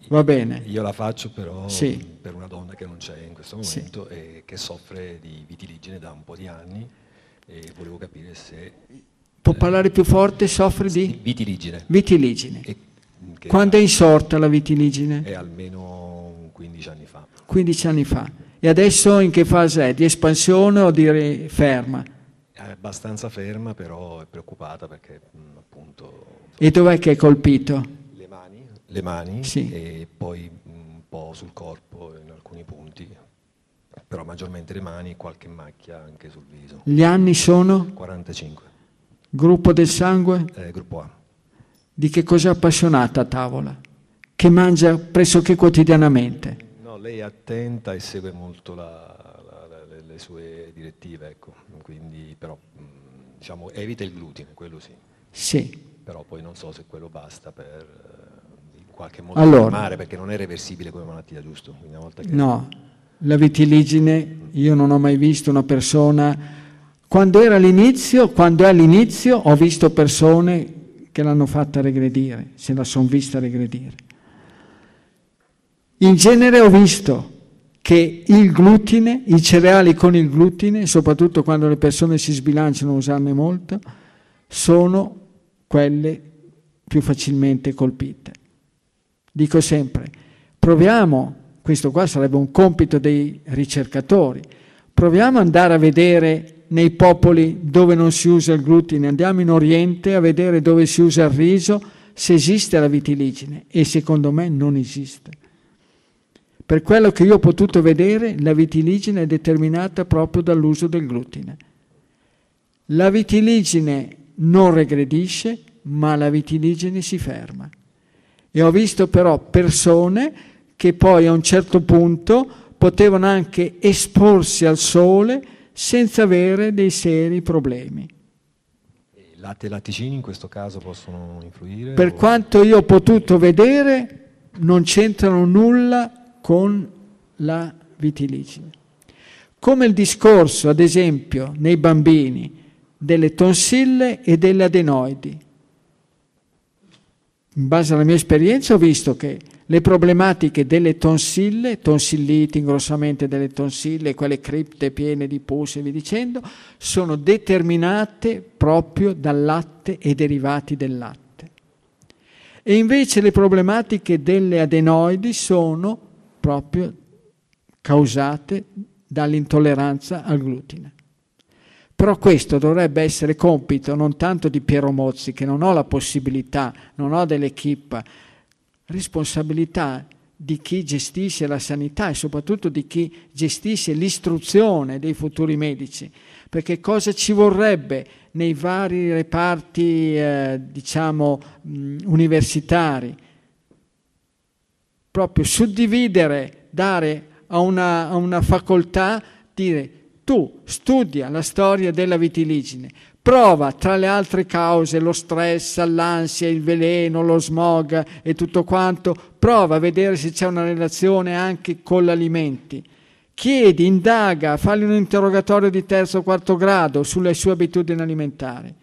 Va bene. Io la faccio però sì. per una donna che non c'è in questo momento sì. e che soffre di vitiligine da un po' di anni e volevo capire se... Può parlare più forte, soffre di? Vitiligine. Vitiligine. Quando è insorta la vitiligine? È almeno 15 anni fa. 15 anni fa. E adesso in che fase è? Di espansione o di ferma? È abbastanza ferma, però è preoccupata perché mh, appunto... E dov'è che è colpito? Le mani, le mani sì. e poi un po' sul corpo in alcuni punti, però maggiormente le mani e qualche macchia anche sul viso. Gli anni sono? 45. Gruppo del sangue? Eh, gruppo A. Di che cosa è appassionata a tavola? Che mangia pressoché quotidianamente? No, lei è attenta e segue molto la, la, la, le, sue direttive, ecco. Quindi, però diciamo, evita il glutine, quello sì. Sì. Però poi non so se quello basta per eh, in qualche modo allora, fermare, perché non è reversibile come malattia, giusto? Che... No, la vitiligine, io non ho mai visto una persona... Quando era all'inizio, quando è all'inizio, ho visto persone che l'hanno fatta regredire, se la sono vista regredire. In genere ho visto che il glutine, i cereali con il glutine, soprattutto quando le persone si sbilanciano usarne molto, sono quelle più facilmente colpite. Dico sempre, proviamo, questo qua sarebbe un compito dei ricercatori, proviamo ad andare a vedere nei popoli dove non si usa il glutine, andiamo in Oriente a vedere dove si usa il riso, se esiste la vitiligine e secondo me non esiste. Per quello che io ho potuto vedere, la vitiligine è determinata proprio dall'uso del glutine. La vitiligine non regredisce, ma la vitiligine si ferma. E ho visto però persone che poi a un certo punto potevano anche esporsi al sole senza avere dei seri problemi. Latte e latticini in questo caso possono influire? Per o... quanto io ho potuto vedere, non c'entrano nulla con la vitiligine. Come il discorso, ad esempio, nei bambini delle tonsille e delle adenoidi. In base alla mia esperienza ho visto che le problematiche delle tonsille, tonsilliti, ingrossamento delle tonsille, quelle cripte piene di pus e via dicendo, sono determinate proprio dal latte e derivati del latte. E invece le problematiche delle adenoidi sono proprio causate dall'intolleranza al glutine. Però questo dovrebbe essere compito non tanto di Piero Mozzi, che non ho la possibilità, non ho dell'equipe, responsabilità di chi gestisce la sanità e soprattutto di chi gestisce l'istruzione dei futuri medici. Perché cosa ci vorrebbe nei vari reparti, eh, diciamo, mh, universitari? proprio suddividere, dare a una, a una facoltà, dire tu studia la storia della vitiligine, prova tra le altre cause lo stress, l'ansia, il veleno, lo smog e tutto quanto, prova a vedere se c'è una relazione anche con gli alimenti. Chiedi, indaga, fagli un interrogatorio di terzo o quarto grado sulle sue abitudini alimentari.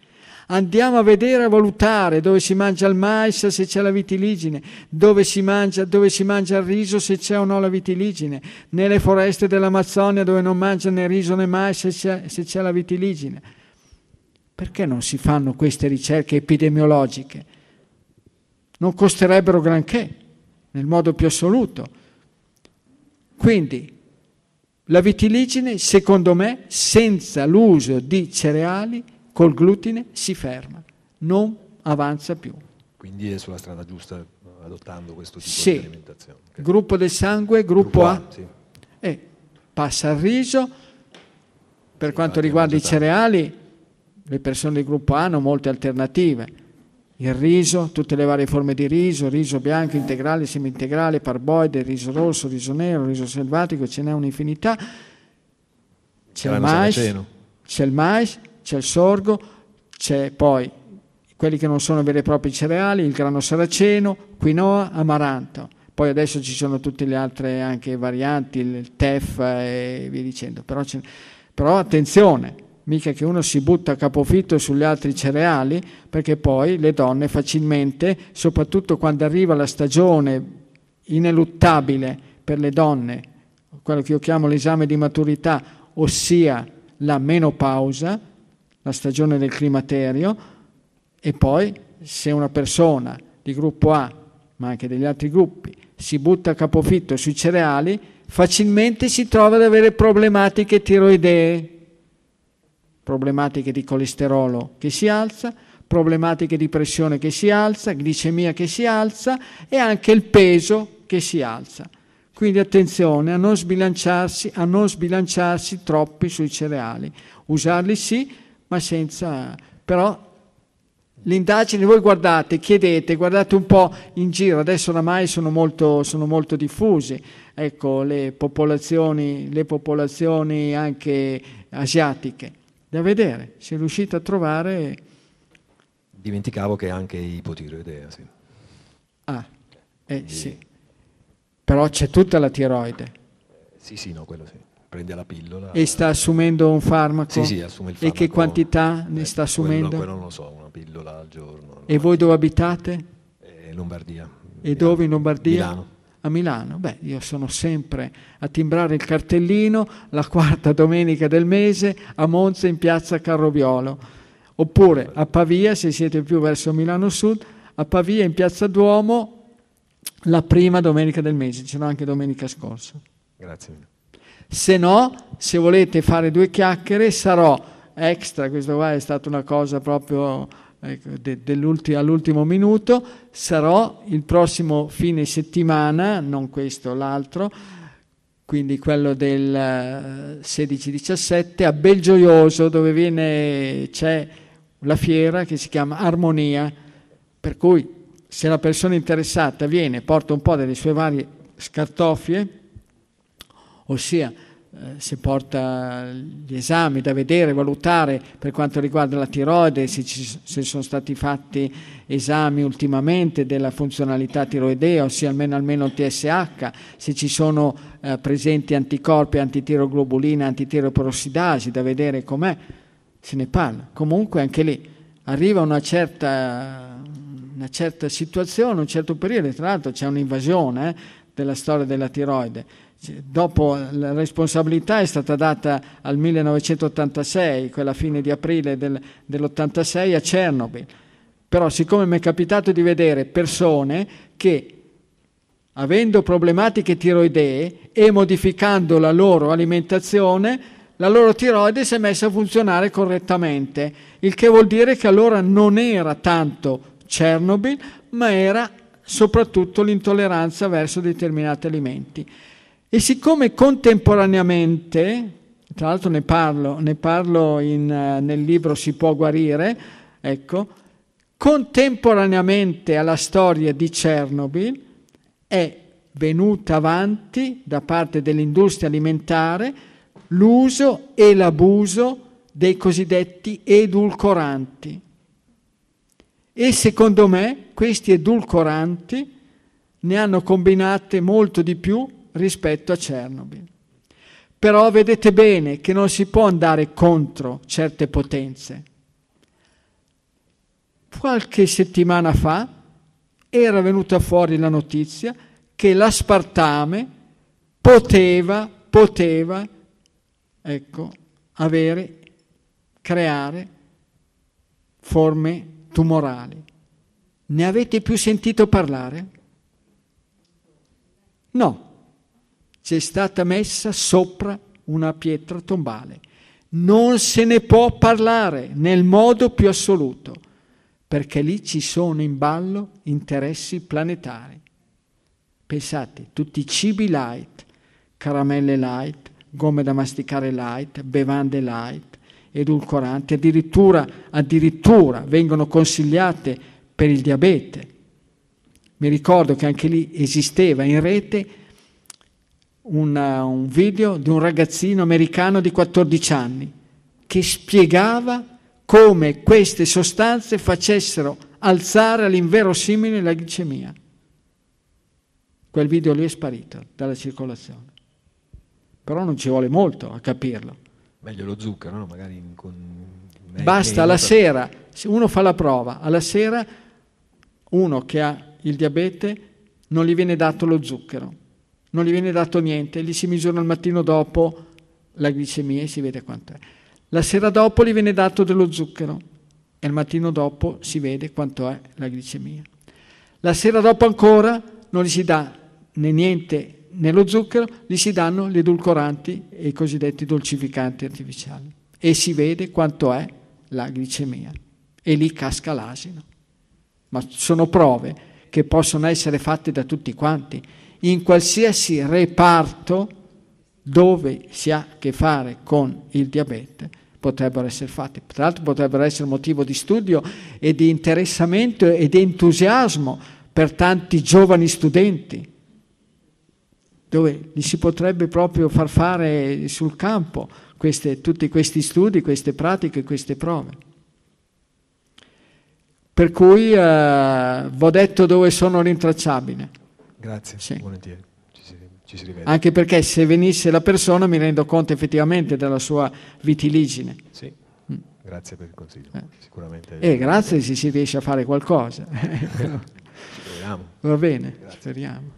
Andiamo a vedere, a valutare dove si mangia il mais se c'è la vitiligine, dove si mangia, dove si mangia il riso se c'è o no la vitiligine, nelle foreste dell'Amazzonia dove non mangia né riso né mais se c'è, se c'è la vitiligine. Perché non si fanno queste ricerche epidemiologiche? Non costerebbero granché, nel modo più assoluto. Quindi la vitiligine, secondo me, senza l'uso di cereali, col glutine si ferma, non avanza più. Quindi è sulla strada giusta adottando questo tipo sì. di alimentazione. Okay. Gruppo del sangue, gruppo, gruppo A, A sì. e passa al riso. Per sì, quanto riguarda i cereali, le persone del gruppo A hanno molte alternative. Il riso, tutte le varie forme di riso, riso bianco, integrale, semi-integrale, parboide, riso rosso, riso nero, riso selvatico, ce n'è un'infinità. C'è il mais, c'è il mais, c'è il sorgo, c'è poi quelli che non sono veri e propri cereali, il grano saraceno, quinoa, amaranto. Poi adesso ci sono tutte le altre anche varianti, il TEF e via dicendo. Però, però attenzione, mica che uno si butta a capofitto sugli altri cereali, perché poi le donne facilmente, soprattutto quando arriva la stagione ineluttabile per le donne, quello che io chiamo l'esame di maturità, ossia la menopausa, la stagione del climaterio, e poi se una persona di gruppo A, ma anche degli altri gruppi, si butta a capofitto sui cereali, facilmente si trova ad avere problematiche tiroidee problematiche di colesterolo che si alza, problematiche di pressione che si alza, glicemia che si alza e anche il peso che si alza. Quindi attenzione a non sbilanciarsi, a non sbilanciarsi troppi sui cereali. Usarli sì, ma senza... però l'indagine voi guardate, chiedete, guardate un po' in giro, adesso oramai sono molto, sono molto diffusi, ecco, le popolazioni, le popolazioni anche asiatiche da vedere, se riuscite a trovare... Dimenticavo che anche ipotiroidea, sì. Ah, eh e... sì. Però c'è tutta la tiroide. Sì, sì, no, quello sì. Prende la pillola. E sta assumendo un farmaco? Sì, sì, assume il farmaco. E che quantità ne eh, sta assumendo? Quello, quello non lo so, una pillola al giorno. E voi dove abitate? Eh, Lombardia. E Milano. dove in Lombardia? Milano a Milano? Beh, io sono sempre a timbrare il cartellino la quarta domenica del mese a Monza in piazza Carroviolo. Oppure a Pavia, se siete più verso Milano Sud, a Pavia in piazza Duomo la prima domenica del mese, c'era anche domenica scorsa. Grazie. Se no, se volete fare due chiacchiere, sarò extra, questo qua è stata una cosa proprio all'ultimo minuto, sarò il prossimo fine settimana, non questo, l'altro, quindi quello del 16-17, eh, a Belgioioso dove viene, c'è la fiera che si chiama Armonia, per cui se la persona interessata viene, porta un po' delle sue varie scartoffie, ossia si porta gli esami da vedere, valutare per quanto riguarda la tiroide, se, ci, se sono stati fatti esami ultimamente della funzionalità tiroidea, ossia almeno, almeno il TSH, se ci sono eh, presenti anticorpi, antitiroglobulina, antitiroperossidasi, da vedere com'è, se ne parla. Comunque anche lì arriva una certa, una certa situazione, un certo periodo, tra l'altro c'è un'invasione eh, della storia della tiroide dopo la responsabilità è stata data al 1986, quella fine di aprile del, dell'86 a Chernobyl. Però siccome mi è capitato di vedere persone che avendo problematiche tiroidee e modificando la loro alimentazione, la loro tiroide si è messa a funzionare correttamente, il che vuol dire che allora non era tanto Chernobyl, ma era soprattutto l'intolleranza verso determinati alimenti. E siccome contemporaneamente, tra l'altro ne parlo, ne parlo in, uh, nel libro Si può guarire, ecco, contemporaneamente alla storia di Chernobyl è venuta avanti da parte dell'industria alimentare l'uso e l'abuso dei cosiddetti edulcoranti. E secondo me questi edulcoranti ne hanno combinate molto di più rispetto a Chernobyl. Però vedete bene che non si può andare contro certe potenze. Qualche settimana fa era venuta fuori la notizia che l'aspartame poteva, poteva, ecco, avere, creare forme tumorali. Ne avete più sentito parlare? No c'è stata messa sopra una pietra tombale. Non se ne può parlare nel modo più assoluto, perché lì ci sono in ballo interessi planetari. Pensate, tutti i cibi light, caramelle light, gomme da masticare light, bevande light, edulcoranti, addirittura, addirittura vengono consigliate per il diabete. Mi ricordo che anche lì esisteva in rete una, un video di un ragazzino americano di 14 anni che spiegava come queste sostanze facessero alzare all'inverosimile la glicemia. Quel video lì è sparito dalla circolazione. Però non ci vuole molto a capirlo. Meglio lo zucchero, no? Magari con... Basta alla sera, se uno fa la prova, alla sera uno che ha il diabete non gli viene dato lo zucchero, non gli viene dato niente, gli si misura il mattino dopo la glicemia e si vede quanto è. La sera dopo gli viene dato dello zucchero e il mattino dopo si vede quanto è la glicemia. La sera dopo ancora non gli si dà né niente nello zucchero, gli si danno gli edulcoranti e i cosiddetti dolcificanti artificiali e si vede quanto è la glicemia e lì casca l'asino. Ma sono prove che possono essere fatte da tutti quanti, in qualsiasi reparto dove si ha a che fare con il diabete potrebbero essere fatti. Tra l'altro potrebbero essere motivo di studio e di interessamento e di entusiasmo per tanti giovani studenti, dove li si potrebbe proprio far fare sul campo queste, tutti questi studi, queste pratiche, queste prove. Per cui eh, vi ho detto dove sono rintracciabile. Grazie, sì. volentieri. Ci si, ci si. Anche perché se venisse la persona mi rendo conto effettivamente della sua vitiligine. Sì, mm. grazie per il consiglio. Eh. Sicuramente. E eh, grazie se si riesce a fare qualcosa. Speriamo. Va bene, grazie. speriamo.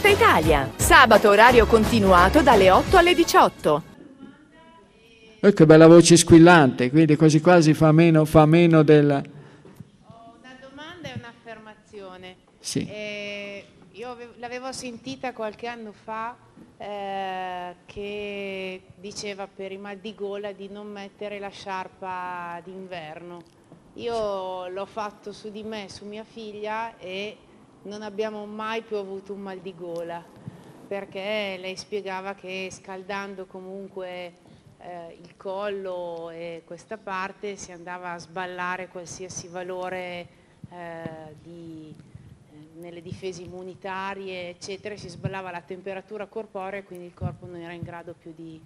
tutta Italia. Sabato orario continuato dalle 8 alle 18. Oh, che bella voce squillante, quindi quasi quasi fa meno, fa meno del... Ho una domanda e un'affermazione. Sì. Eh, io l'avevo sentita qualche anno fa eh, che diceva per i mal di gola di non mettere la sciarpa d'inverno. Io l'ho fatto su di me, su mia figlia e non abbiamo mai più avuto un mal di gola perché lei spiegava che scaldando comunque eh, il collo e questa parte si andava a sballare qualsiasi valore eh, di, eh, nelle difese immunitarie eccetera, si sballava la temperatura corporea e quindi il corpo non era in grado più di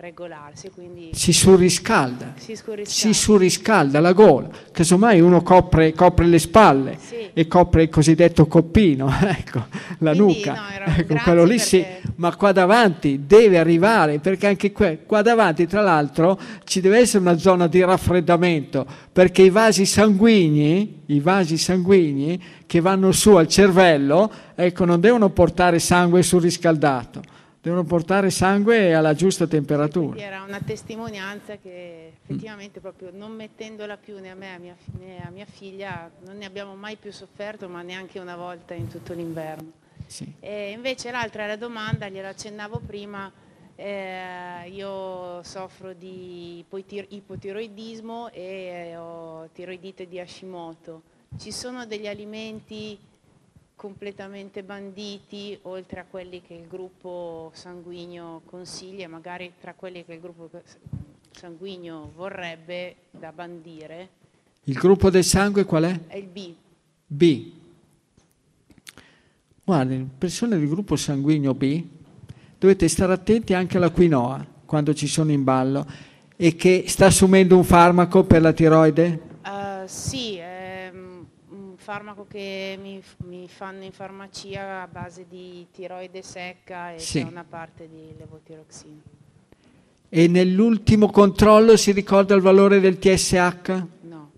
regolarsi. Quindi si surriscalda, si, si surriscalda la gola, casomai uno copre, copre le spalle sì. e copre il cosiddetto coppino, ecco, la quindi, nuca, no, ecco, quello lì perché... sì, ma qua davanti deve arrivare, perché anche qua, qua davanti tra l'altro ci deve essere una zona di raffreddamento, perché i vasi sanguigni, i vasi sanguigni che vanno su al cervello, ecco, non devono portare sangue surriscaldato devono portare sangue alla giusta temperatura. Quindi era una testimonianza che effettivamente proprio non mettendola più né a me né a mia figlia non ne abbiamo mai più sofferto, ma neanche una volta in tutto l'inverno. Sì. E invece l'altra la domanda, gliela accennavo prima, eh, io soffro di ipotiroidismo e ho tiroidite di Hashimoto. Ci sono degli alimenti completamente banditi, oltre a quelli che il gruppo sanguigno consiglia, magari tra quelli che il gruppo sanguigno vorrebbe da bandire. Il gruppo del sangue qual è? È il B. B. Guardi, persone del gruppo sanguigno B, dovete stare attenti anche alla quinoa quando ci sono in ballo e che sta assumendo un farmaco per la tiroide? Uh, sì, farmaco che mi, mi, fanno in farmacia a base di tiroide secca e sì. c'è una parte di levotiroxina. E nell'ultimo controllo si ricorda il valore del TSH? No,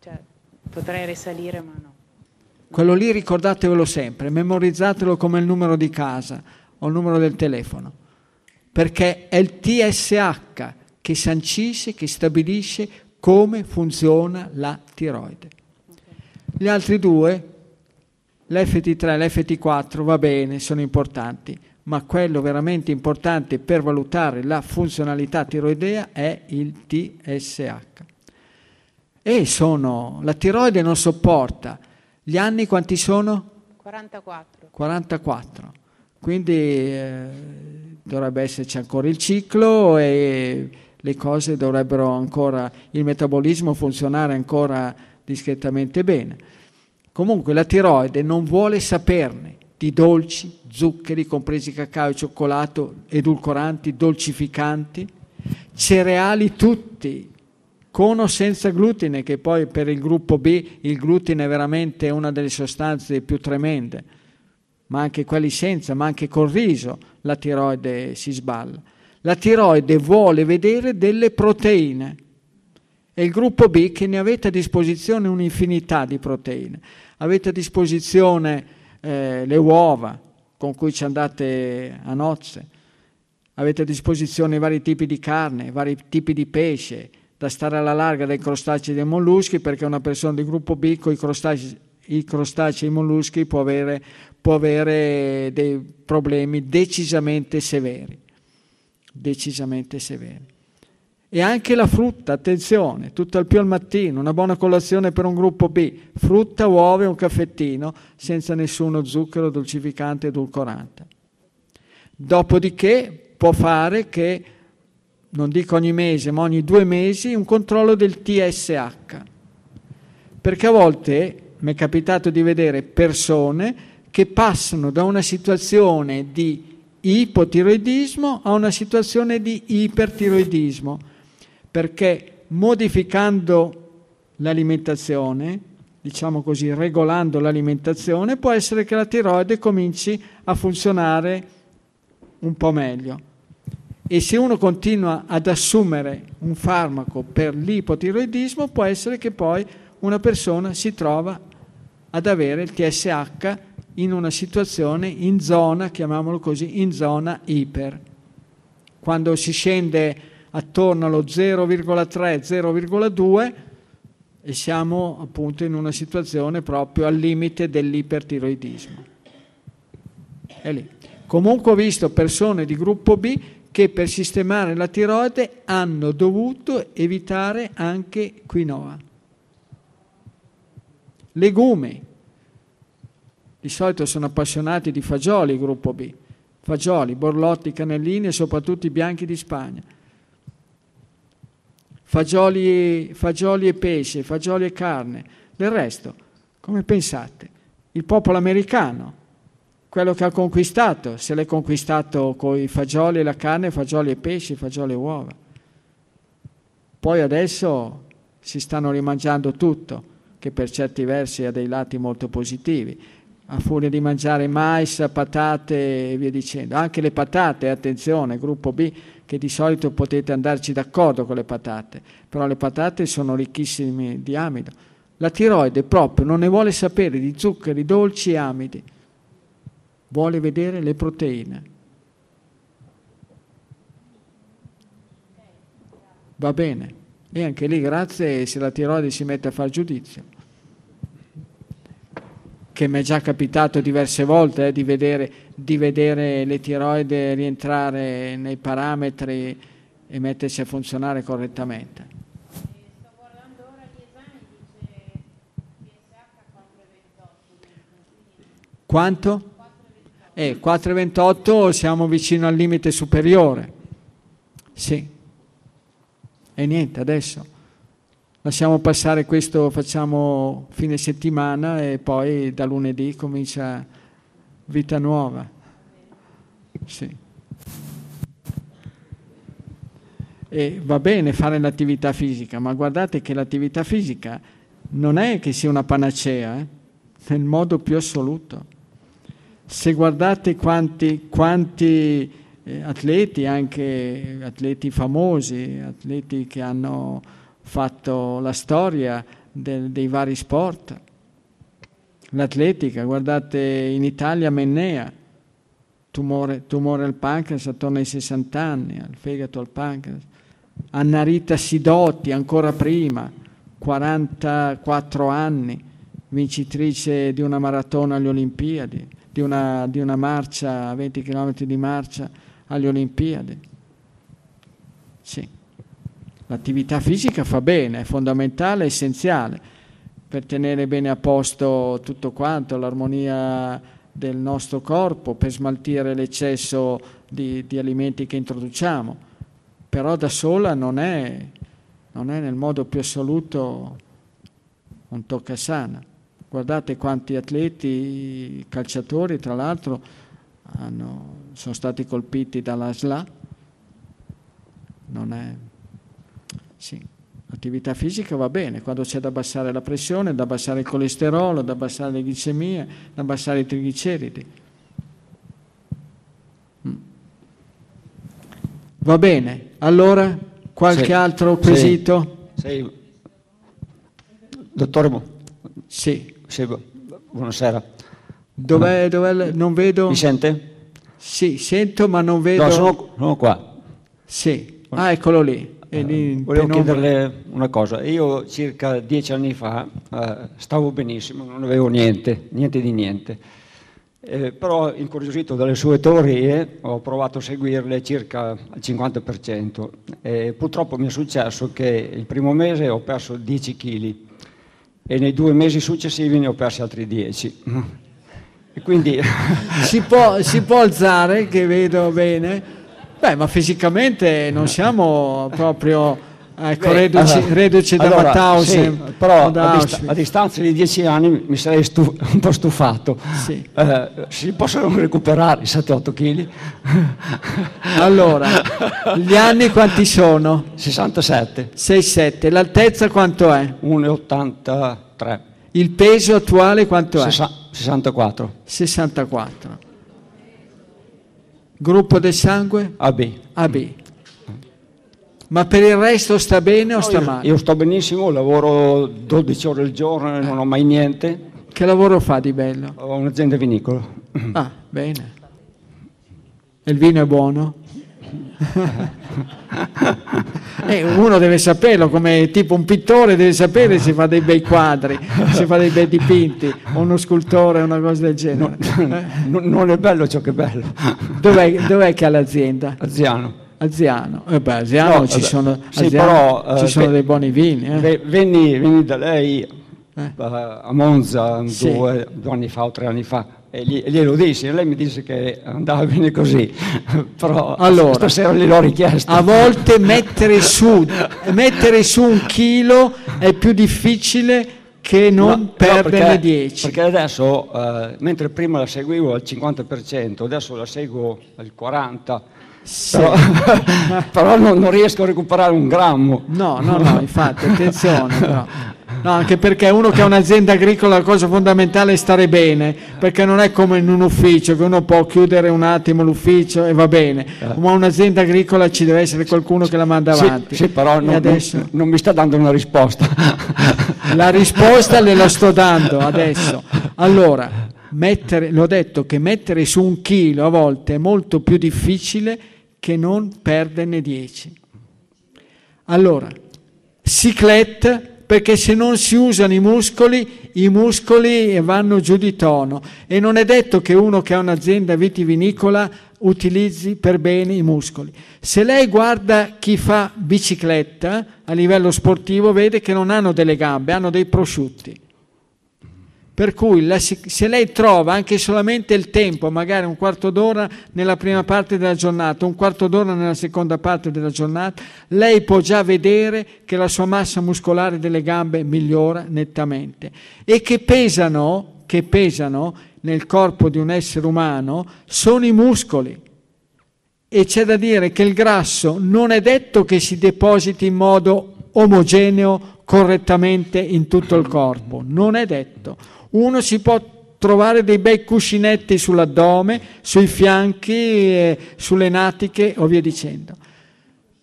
cioè, potrei risalire ma no. Quello lì ricordatevelo sempre, memorizzatelo come il numero di casa o il numero del telefono, perché è il TSH che sancisce, che stabilisce come funziona la tiroide. Gli altri due, l'FT3 e l'FT4, va bene, sono importanti, ma quello veramente importante per valutare la funzionalità tiroidea è il TSH. E sono, la tiroide non sopporta. Gli anni quanti sono? 44. 44. Quindi eh, dovrebbe esserci ancora il ciclo e le cose dovrebbero ancora, il metabolismo funzionare ancora discretamente bene. Comunque la tiroide non vuole saperne di dolci, zuccheri, compresi cacao e cioccolato, edulcoranti, dolcificanti, cereali tutti, con o senza glutine, che poi per il gruppo B il glutine è veramente una delle sostanze più tremende, ma anche quelli senza, ma anche col riso la tiroide si sballa. La tiroide vuole vedere delle proteine e il gruppo B che ne avete a disposizione un'infinità di proteine. Avete a disposizione eh, le uova con cui ci andate a nozze, avete a disposizione vari tipi di carne, vari tipi di pesce, da stare alla larga dai crostacei e dai molluschi perché una persona di gruppo B con i crostacei, i crostacei e i molluschi può avere, può avere dei problemi decisamente severi. Decisamente severi. E anche la frutta, attenzione, tutto al più al mattino, una buona colazione per un gruppo B, frutta, uova e un caffettino senza nessuno zucchero, dolcificante edulcorante. Dopodiché può fare che non dico ogni mese, ma ogni due mesi, un controllo del TSH. Perché a volte mi è capitato di vedere persone che passano da una situazione di ipotiroidismo a una situazione di ipertiroidismo, perché modificando l'alimentazione, diciamo così, regolando l'alimentazione, può essere che la tiroide cominci a funzionare un po' meglio. E se uno continua ad assumere un farmaco per l'ipotiroidismo, può essere che poi una persona si trova ad avere il TSH in una situazione in zona, chiamiamolo così, in zona iper. Quando si scende attorno allo 0,3-0,2 e siamo appunto in una situazione proprio al limite dell'ipertiroidismo. È lì. Comunque ho visto persone di gruppo B che per sistemare la tiroide hanno dovuto evitare anche quinoa. Legumi. Di solito sono appassionati di fagioli, gruppo B. Fagioli, borlotti, cannellini e soprattutto i bianchi di Spagna. Fagioli, fagioli e pesce, fagioli e carne. Del resto, come pensate? Il popolo americano quello che ha conquistato, se l'è conquistato con i fagioli e la carne, fagioli e pesci, fagioli e uova. Poi adesso si stanno rimangiando tutto, che per certi versi ha dei lati molto positivi, a furia di mangiare mais, patate e via dicendo. Anche le patate, attenzione, gruppo B, che di solito potete andarci d'accordo con le patate, però le patate sono ricchissime di amido. La tiroide proprio non ne vuole sapere di zuccheri dolci e amidi vuole vedere le proteine. Va bene. E anche lì grazie se la tiroide si mette a far giudizio. Che mi è già capitato diverse volte eh, di, vedere, di vedere le tiroide rientrare nei parametri e mettersi a funzionare correttamente. Quanto? E 4,28 siamo vicino al limite superiore. Sì. E niente, adesso lasciamo passare questo, facciamo fine settimana e poi da lunedì comincia vita nuova. Sì. E va bene fare l'attività fisica, ma guardate che l'attività fisica non è che sia una panacea, eh? nel modo più assoluto se guardate quanti, quanti eh, atleti, anche atleti famosi, atleti che hanno fatto la storia del, dei vari sport, l'atletica, guardate in Italia Mennea, tumore, tumore al pancreas attorno ai 60 anni, al fegato, al pancreas, Anna Rita Sidotti ancora prima, 44 anni, vincitrice di una maratona alle Olimpiadi di una, di una marcia, 20 km di marcia alle Olimpiadi. Sì. L'attività fisica fa bene, è fondamentale, è essenziale per tenere bene a posto tutto quanto, l'armonia del nostro corpo, per smaltire l'eccesso di, di alimenti che introduciamo, per però da sola non è, non è nel modo più assoluto un toccasana. Guardate quanti atleti, calciatori, tra l'altro, hanno, sono stati colpiti dalla SLA. Non è... Sì, l'attività fisica va bene, quando c'è da abbassare la pressione, da abbassare il colesterolo, da abbassare le glicemie, da abbassare i trigliceridi. Mm. Va bene, allora qualche Sì, altro sì. quesito? Sì. Dottore, bu- Sì. sì, bu- buonasera. Dov'è, dov'è non vedo? Mi sente? Sì, sento ma non vedo. No, sono, sono qua. Sì. Ah, eccolo lì. Lì in Volevo penombra. chiederle una cosa. Io circa dieci anni fa eh, stavo benissimo, non avevo niente, niente di niente. Eh, però incuriosito dalle sue teorie ho provato a seguirle circa al 50%. E purtroppo mi è successo che il primo mese ho perso 10 kg e nei due mesi successivi ne ho persi altri 10. E quindi Si può, si può alzare, che vedo bene. Beh, ma fisicamente non siamo proprio ecco, reduci, allora- reduci da allora, Mauthausen sì, però da a, dist- a distanza di dieci anni mi sarei stu- un po' stufato. Sì. Eh, si possono recuperare i 7-8 kg? Allora, gli anni quanti sono? 67, 6-7. L'altezza quanto è? 1,83, Il peso attuale quanto è? Sessa- 64, 64. Gruppo del sangue? AB. AB. Ma per il resto sta bene o No, sta io, male? io sto benissimo, lavoro 12 ore al giorno e non ho mai niente. Che lavoro fa di bello? Ho un'azienda vinicola. Ah, bene. E il vino è buono? Eh, uno deve saperlo, come tipo un pittore deve sapere se fa dei bei quadri, se fa dei bei dipinti, o uno scultore, una cosa del genere. Eh, Non, non è bello ciò che è bello. Dov'è, dov'è che ha l'azienda? Aziano. Aziano. Eh beh, Aziano No, ci sono, Sì, Aziano però, eh, ci sono ve- dei buoni vini. eh. Ve- Venni, venni da lei Eh. eh, a Monza Sì. due, due anni fa o tre anni fa e gli- glielo dissi e lei mi disse che andava bene così, però Allora, stasera gliel'ho richiesto. A volte mettere su, mettere su un chilo è più difficile che non No, no, perderne perché- 10. Perché adesso, eh, mentre prima la seguivo al 50%, adesso la seguo al 40%, Sì. però, però non, non riesco a recuperare un grammo. No, no, no, infatti, attenzione. però. No, anche perché uno che ha un'azienda agricola la cosa fondamentale è stare bene, perché non è come in un ufficio che uno può chiudere un attimo l'ufficio e va bene, ma un'azienda agricola ci deve essere qualcuno che la manda Eh. Sì, avanti. sì, però non, adesso non- non mi sta dando una risposta. la risposta le la sto dando adesso. Allora, mettere, l'ho detto che mettere su un chilo a volte è molto più difficile che non perderne 10. Allora, ciclette perché se non si usano i muscoli, i muscoli vanno giù di tono e non è detto che uno che ha un'azienda vitivinicola utilizzi per bene i muscoli. Se lei guarda chi fa bicicletta a livello sportivo vede che non hanno delle gambe, hanno dei prosciutti. Per cui se lei trova anche solamente il tempo, magari un quarto d'ora nella prima parte della giornata, un quarto d'ora nella seconda parte della giornata, lei può già vedere che la sua massa muscolare delle gambe migliora nettamente e che pesano, che pesano nel corpo di un essere umano sono i muscoli. E c'è da dire che il grasso non è detto che si depositi in modo omogeneo correttamente in tutto il corpo, non è detto. Uno si può trovare dei bei cuscinetti sull'addome, sui fianchi, eh, sulle natiche o via dicendo.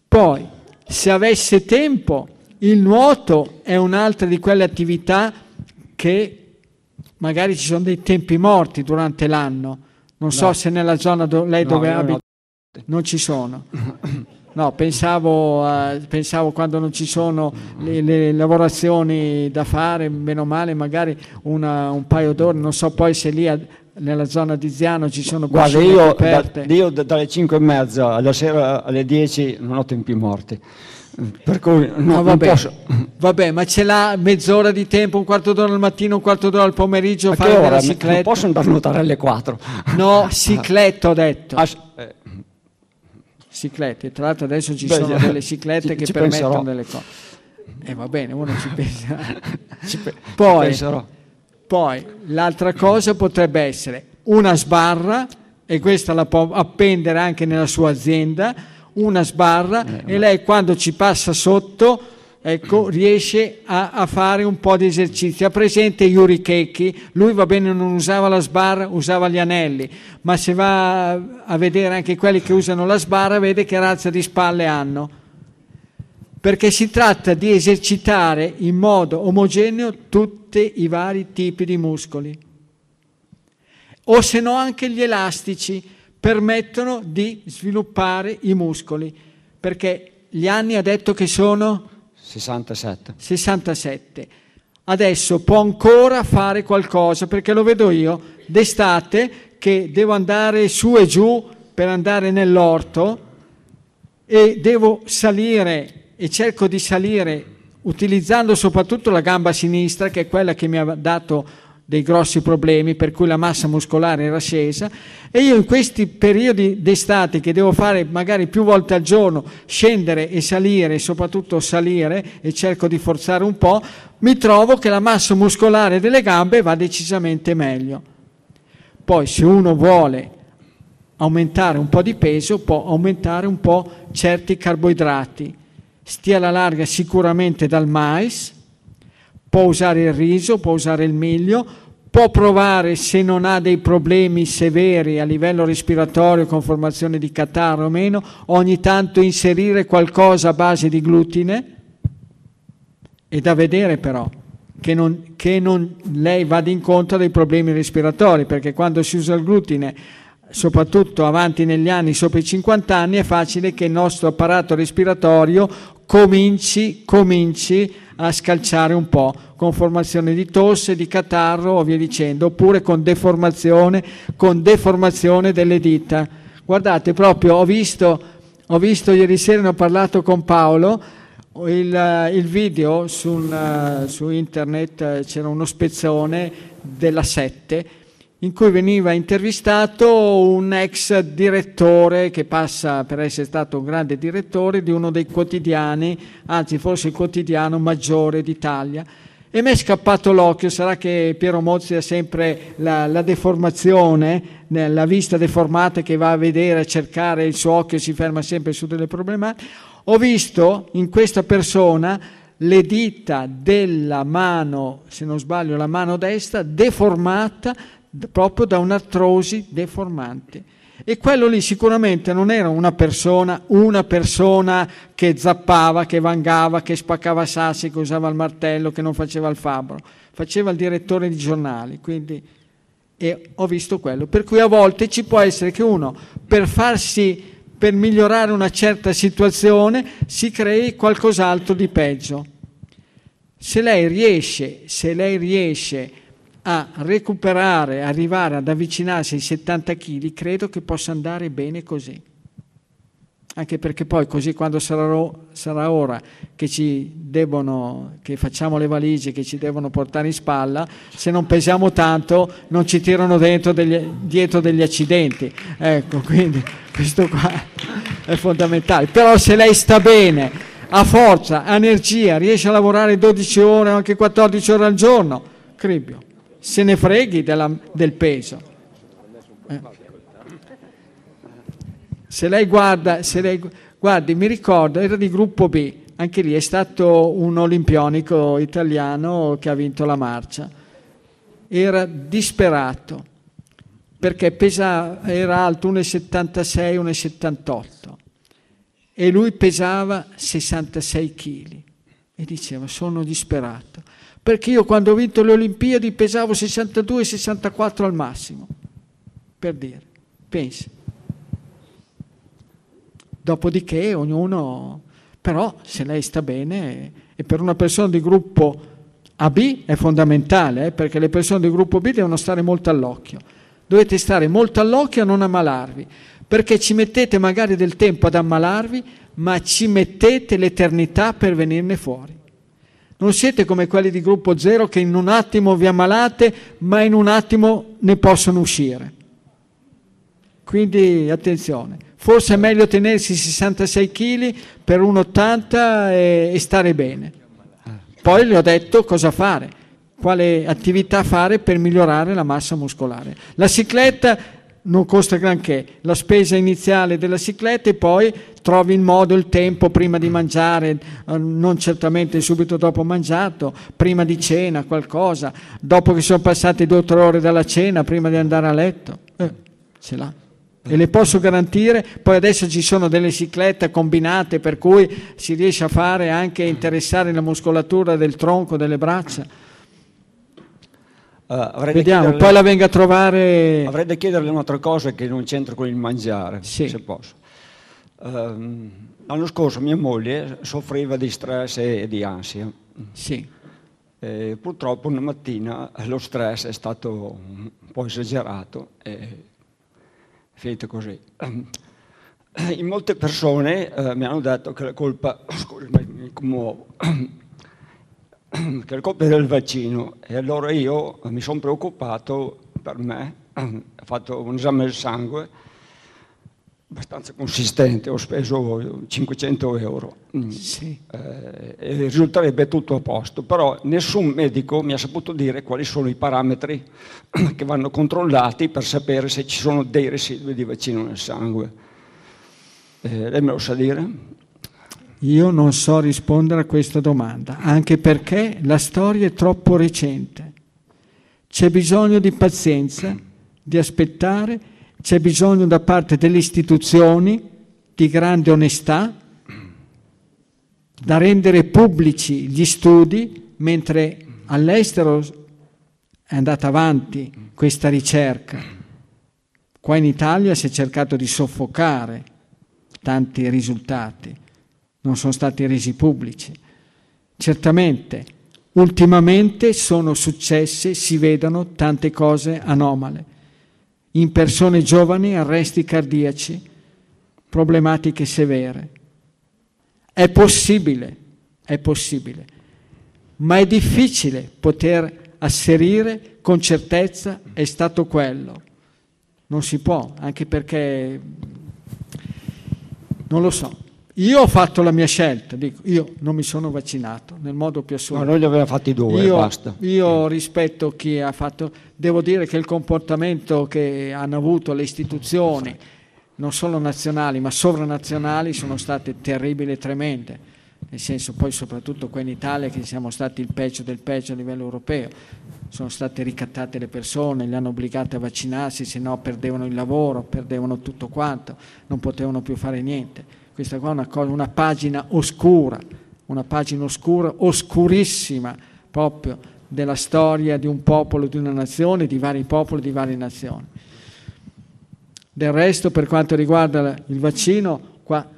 Poi, se avesse tempo, il nuoto è un'altra di quelle attività che magari ci sono dei tempi morti durante l'anno. Non so No. se nella zona dove lei No, dove io no. abita non ci sono. No, pensavo, eh, pensavo quando non ci sono le, le lavorazioni da fare, meno male, magari una- un paio d'ore, non so poi se lì a- nella zona di Ziano ci sono Guarda, io, da- io da- dalle 5 e mezza alla sera alle 10 non ho tempi morti. Per cui no, No, non vabbè. posso. Vabbè, ma ce l'ha mezz'ora di tempo, un quarto d'ora al mattino, un quarto d'ora al pomeriggio, A fare della ora? Non cicletta? posso andare a nuotare alle 4. No, cicletta ho detto. Ah, s- eh, ciclette. Tra l'altro adesso ci Beh, sono delle ciclette Ci- che ci permettono penserò. delle cose. E va bene, uno ci pensa. Ci pe- Poi, poi l'altra cosa potrebbe essere una sbarra, e questa la può appendere anche nella sua azienda, una sbarra e lei quando ci passa sotto ecco, riesce a, a fare un po' di esercizio. Ha presente Yuri Keki? Lui va bene, non usava la sbarra, usava gli anelli, ma se va a vedere anche quelli che usano la sbarra, vede che razza di spalle hanno perché si tratta di esercitare in modo omogeneo tutti i vari tipi di muscoli. O se no anche gli elastici permettono di sviluppare i muscoli, perché gli anni ha detto che sono 67. 67. Adesso può ancora fare qualcosa, perché lo vedo io d'estate che devo andare su e giù per andare nell'orto e devo salire e cerco di salire utilizzando soprattutto la gamba sinistra, che è quella che mi ha dato dei grossi problemi, per cui la massa muscolare era scesa, e io in questi periodi d'estate che devo fare magari più volte al giorno, scendere e salire, soprattutto salire, e cerco di forzare un po', mi trovo che la massa muscolare delle gambe va decisamente meglio. Poi se uno vuole aumentare un po' di peso, può aumentare un po' certi carboidrati. Stia alla larga sicuramente dal mais, può usare il riso, può usare il miglio, può provare se non ha dei problemi severi a livello respiratorio con formazione di catarro o meno, ogni tanto inserire qualcosa a base di glutine. È da vedere però che, non, che non lei vada incontro a dei problemi respiratori, perché quando si usa il glutine, soprattutto avanti negli anni, sopra i 50 anni, è facile che il nostro apparato respiratorio cominci, cominci a scalciare un po', con formazione di tosse, di catarro o via dicendo, oppure con deformazione, con deformazione delle dita. Guardate, proprio ho visto, ho visto ieri sera, ne ho parlato con Paolo, il, il video sul, su internet c'era uno spezzone della 7 in cui veniva intervistato un ex direttore che passa per essere stato un grande direttore di uno dei quotidiani, anzi forse il quotidiano maggiore d'Italia. E mi è scappato l'occhio, sarà che Piero Mozzi ha sempre la, la deformazione, la vista deformata che va a vedere, a cercare, il suo occhio si ferma sempre su delle problematiche. Ho visto in questa persona le dita della mano, se non sbaglio la mano destra, deformata proprio da un'artrosi deformante. E quello lì sicuramente non era una persona, una persona che zappava, che vangava, che spaccava sassi, che usava il martello, che non faceva il fabbro, faceva il direttore di giornali, quindi e ho visto quello. Per cui a volte ci può essere che uno per farsi per migliorare una certa situazione si crei qualcos'altro di peggio. Se lei riesce, se lei riesce a recuperare, arrivare ad avvicinarsi ai 70 kg, credo che possa andare bene così. Anche perché poi così quando sarà, sarà ora che ci devono, che facciamo le valigie, che ci devono portare in spalla, se non pesiamo tanto non ci tirano degli, dietro degli accidenti. Ecco, quindi questo qua è fondamentale. Però se lei sta bene, ha forza, ha energia, riesce a lavorare 12 ore o anche 14 ore al giorno, cribbio se ne freghi della, del peso. Eh. Se lei guarda, se lei, guardi, mi ricordo, era di gruppo B, anche lì è stato un olimpionico italiano che ha vinto la marcia. Era disperato perché pesa, era alto 1,76, 1,78 e lui pesava 66 kg e diceva sono disperato perché io quando ho vinto le Olimpiadi pesavo 62-64 al massimo, per dire, pensi. Dopodiché ognuno, però se lei sta bene, e per una persona di gruppo AB è fondamentale, eh, perché le persone di gruppo B devono stare molto all'occhio. Dovete stare molto all'occhio a non ammalarvi, perché ci mettete magari del tempo ad ammalarvi, ma ci mettete l'eternità per venirne fuori. Non siete come quelli di gruppo zero che in un attimo vi ammalate, ma in un attimo ne possono uscire. Quindi attenzione. Forse è meglio tenersi 66 kg per 1,80 e, e stare bene. Poi le ho detto cosa fare, quale attività fare per migliorare la massa muscolare. La cicletta non costa granché, la spesa iniziale della cicletta e poi trovi il modo, il tempo prima di mangiare, eh, non certamente subito dopo mangiato, prima di cena qualcosa, dopo che sono passate due o tre ore dalla cena, prima di andare a letto, eh, ce l'ha. E le posso garantire, poi adesso ci sono delle ciclette combinate per cui si riesce a fare anche interessare la muscolatura del tronco, delle braccia. Uh, Vediamo, poi la venga a trovare. Avrei da chiederle un'altra cosa che non c'entra con il mangiare, sì. se posso. Uh, l'anno scorso mia moglie soffriva di stress e di ansia. Sì. E purtroppo una mattina lo stress è stato un po' esagerato e finito così. In molte persone uh, mi hanno detto che la colpa, scusi, mi commuovo, la colpa del vaccino e allora io mi sono preoccupato per me, ho fatto un esame del sangue abbastanza consistente, ho speso 500 euro mm. sì. eh, e risulterebbe tutto a posto, però nessun medico mi ha saputo dire quali sono i parametri che vanno controllati per sapere se ci sono dei residui di vaccino nel sangue. Eh, lei me lo sa dire? Io non so rispondere a questa domanda, anche perché la storia è troppo recente. C'è bisogno di pazienza, di aspettare, c'è bisogno da parte delle istituzioni di grande onestà, da rendere pubblici gli studi, mentre all'estero è andata avanti questa ricerca. Qua in Italia si è cercato di soffocare tanti risultati non sono stati resi pubblici. Certamente, ultimamente sono successe, si vedono tante cose anomale. In persone giovani arresti cardiaci, problematiche severe. È possibile, è possibile, ma è difficile poter asserire con certezza è stato quello. Non si può, anche perché non lo so. Io ho fatto la mia scelta, dico, io non mi sono vaccinato nel modo più assoluto. Ma noi li abbiamo fatti due, io, basta. Io rispetto chi ha fatto, devo dire che il comportamento che hanno avuto le istituzioni, non solo nazionali ma sovranazionali, sono state terribili e tremende. Nel senso poi soprattutto qua in Italia che siamo stati il peggio del peggio a livello europeo. Sono state ricattate le persone, le hanno obbligate a vaccinarsi, se no perdevano il lavoro, perdevano tutto quanto, non potevano più fare niente questa qua è una, cosa, una pagina oscura, una pagina oscura, oscurissima proprio della storia di un popolo, di una nazione, di vari popoli, di varie nazioni. Del resto, per quanto riguarda il vaccino, qua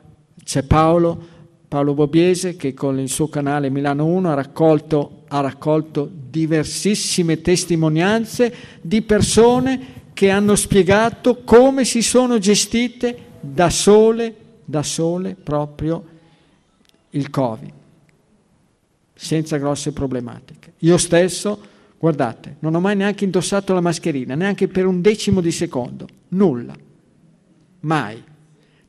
c'è Paolo, Paolo Bobiese, che con il suo canale Milano 1 ha raccolto, ha raccolto diversissime testimonianze di persone che hanno spiegato come si sono gestite da sole da sole proprio il Covid, senza grosse problematiche. Io stesso, guardate, non ho mai neanche indossato la mascherina, neanche per un decimo di secondo, nulla, mai.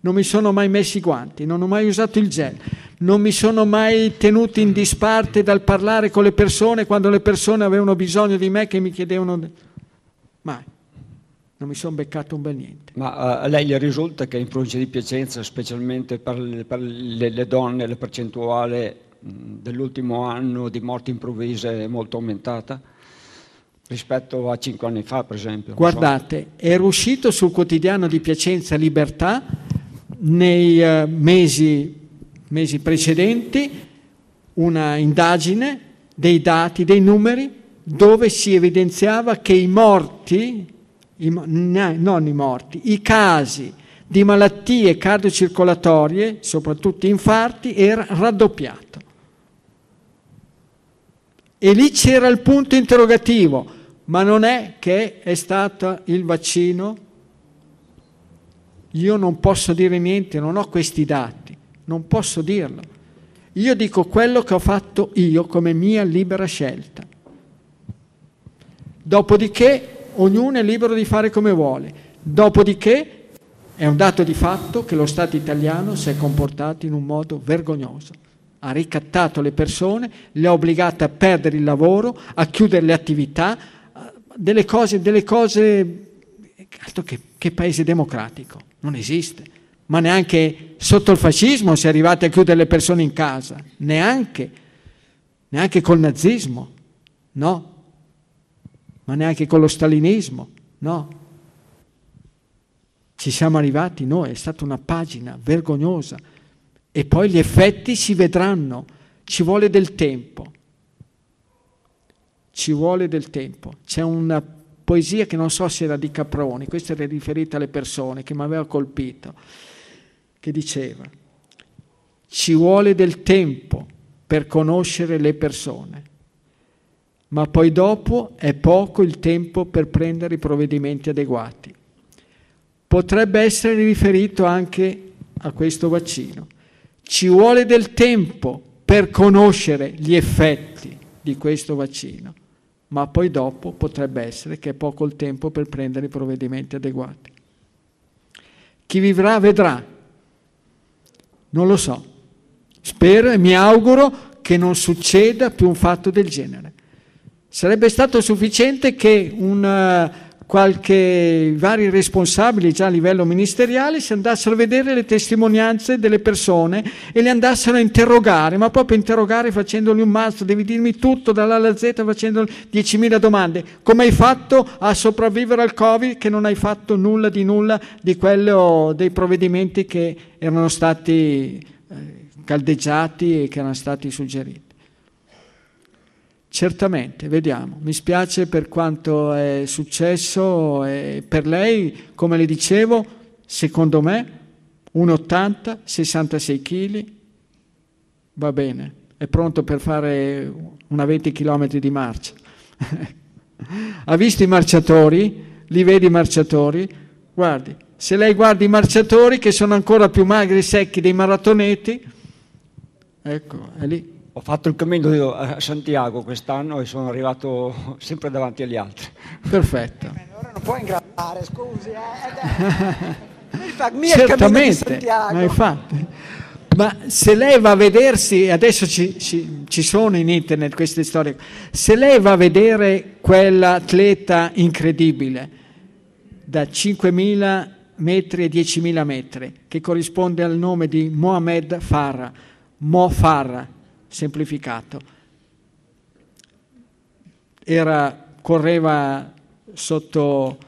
Non mi sono mai messi i guanti, non ho mai usato il gel, non mi sono mai tenuto in disparte dal parlare con le persone quando le persone avevano bisogno di me che mi chiedevano... Mai non mi sono beccato un bel niente. Ma uh, a lei le risulta che in provincia di Piacenza, specialmente per le, per le, le donne, la percentuale mh, dell'ultimo anno di morti improvvise è molto aumentata? Rispetto a cinque anni fa, per esempio. Guardate, so. era uscito sul quotidiano di Piacenza Libertà nei uh, mesi, mesi precedenti una indagine dei dati, dei numeri, dove si evidenziava che i morti i, non i morti, i casi di malattie cardiocircolatorie, soprattutto infarti, era raddoppiato. E lì c'era il punto interrogativo, ma non è che è stato il vaccino? Io non posso dire niente, non ho questi dati, non posso dirlo. Io dico quello che ho fatto io come mia libera scelta. Dopodiché ognuno è libero di fare come vuole. Dopodiché È un dato di fatto che lo Stato italiano si è comportato in un modo vergognoso. Ha ricattato le persone, le ha obbligate a perdere il lavoro, a chiudere le attività, delle cose, delle cose altro che, che paese democratico, non esiste. Ma neanche sotto il fascismo si è arrivati a chiudere le persone in casa, neanche, neanche col nazismo, no, ma neanche con lo stalinismo, no. Ci siamo arrivati noi, è stata una pagina vergognosa e poi gli effetti si vedranno, ci vuole del tempo, ci vuole del tempo. C'è una poesia che non so se era di Caproni, questa era riferita alle persone, che mi aveva colpito, che diceva, ci vuole del tempo per conoscere le persone, ma poi dopo è poco il tempo per prendere i provvedimenti adeguati. Potrebbe essere riferito anche a questo vaccino. Ci vuole del tempo per conoscere gli effetti di questo vaccino ma poi dopo potrebbe essere che è poco il tempo per prendere i provvedimenti adeguati. Chi vivrà vedrà. Non lo so. Spero e mi auguro che non succeda più un fatto del genere. Sarebbe stato sufficiente che un qualche vari responsabili già a livello ministeriale si andassero a vedere le testimonianze delle persone e le andassero a interrogare, ma proprio interrogare facendogli un mazzo, devi dirmi tutto dall'A alla Z facendo 10.000 domande. Come hai fatto a sopravvivere al Covid che non hai fatto nulla di nulla di quello dei provvedimenti che erano stati eh, caldeggiati e che erano stati suggeriti? Certamente, vediamo. Mi spiace per quanto è successo e per lei, come le dicevo, secondo me 1,80, 66 kg, va bene, è pronto per fare una 20 km di marcia. ha visto i marciatori? Li vedi i marciatori? Guardi, se lei guarda i marciatori che sono ancora più magri e secchi dei maratoneti, ecco, è lì. Ho fatto il cammino a Santiago quest'anno e sono arrivato sempre davanti agli altri. Perfetto. Ora non puoi ingrassare, scusi. Eh. Mi fa mia Certamente, ma infatti. Ma se lei va a vedersi, adesso ci, ci, ci, sono in internet queste storie, se lei va a vedere quell'atleta incredibile da 5.000 metri e 10.000 metri, che corrisponde al nome di Mohamed Farah, Mo Farah, semplificato. Era, correva sotto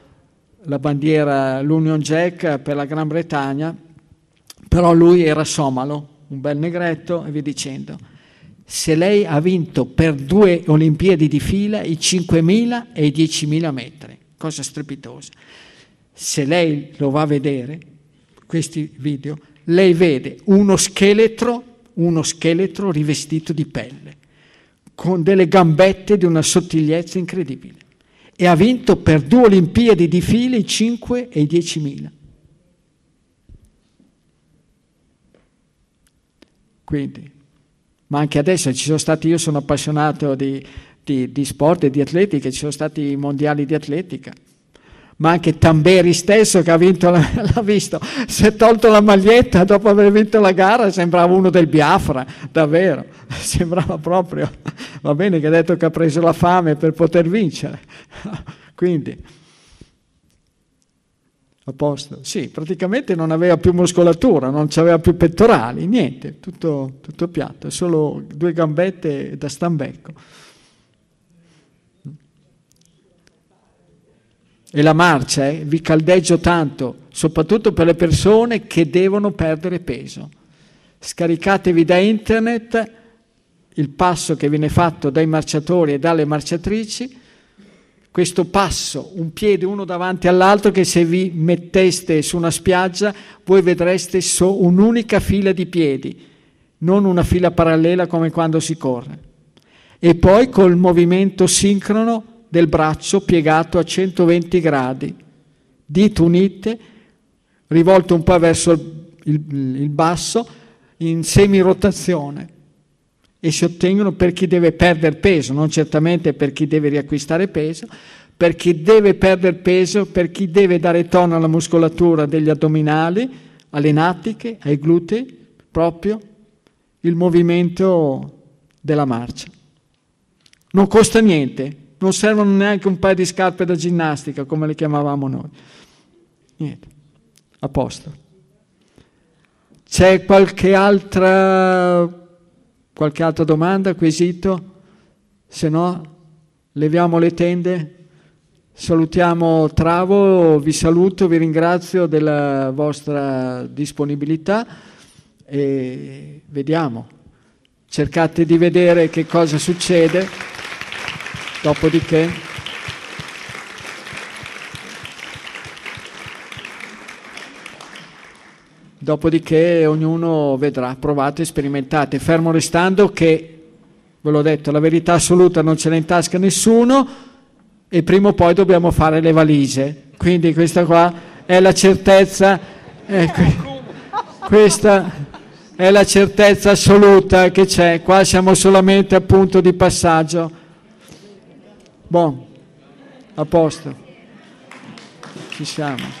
la bandiera l'Union Jack per la Gran Bretagna, però lui era somalo, un bel negretto e via dicendo. Se lei ha vinto per due Olimpiadi di fila i 5.000 e i 10.000 metri, cosa strepitosa. Se lei lo va a vedere, questi video, lei vede uno scheletro uno scheletro rivestito di pelle, con delle gambette di una sottigliezza incredibile. E ha vinto per due Olimpiadi di fila i 5 e i 10.000. Quindi, ma anche adesso ci sono stati, io sono appassionato di, di, di sport e di atletica, ci sono stati i mondiali di atletica ma anche Tamberi stesso che ha vinto, l'ha visto, si è tolto la maglietta dopo aver vinto la gara, sembrava uno del Biafra, davvero, sembrava proprio, va bene che ha detto che ha preso la fame per poter vincere, quindi, a posto, sì, praticamente non aveva più muscolatura, non aveva più pettorali, niente, tutto, tutto piatto, solo due gambette da stambecco. E la marcia, eh, vi caldeggio tanto, soprattutto per le persone che devono perdere peso. Scaricatevi da internet il passo che viene fatto dai marciatori e dalle marciatrici, questo passo, un piede uno davanti all'altro, che se vi metteste su una spiaggia voi vedreste so un'unica fila di piedi, non una fila parallela come quando si corre. E poi col movimento sincrono del braccio piegato a 120 gradi, dita unite, rivolte un po' verso il, il basso, in semirotazione e si ottengono per chi deve perdere peso, non certamente per chi deve riacquistare peso, per chi deve perdere peso, per chi deve dare tono alla muscolatura degli addominali, alle natiche, ai glutei, proprio il movimento della marcia. Non costa niente, non servono neanche un paio di scarpe da ginnastica, come le chiamavamo noi. Niente, a posto. C'è qualche altra, qualche altra domanda, quesito? Se no, leviamo le tende. Salutiamo Travo, vi saluto, vi ringrazio della vostra disponibilità e vediamo. Cercate di vedere che cosa succede, dopodiché... Dopodiché ognuno vedrà, provate, sperimentate, fermo restando che, ve l'ho detto, la verità assoluta non ce l'ha in tasca nessuno e prima o poi dobbiamo fare le valigie. Quindi questa qua è la certezza, eh, questa è la certezza assoluta che c'è, qua siamo solamente a punto di passaggio. Buon, a posto, ci siamo.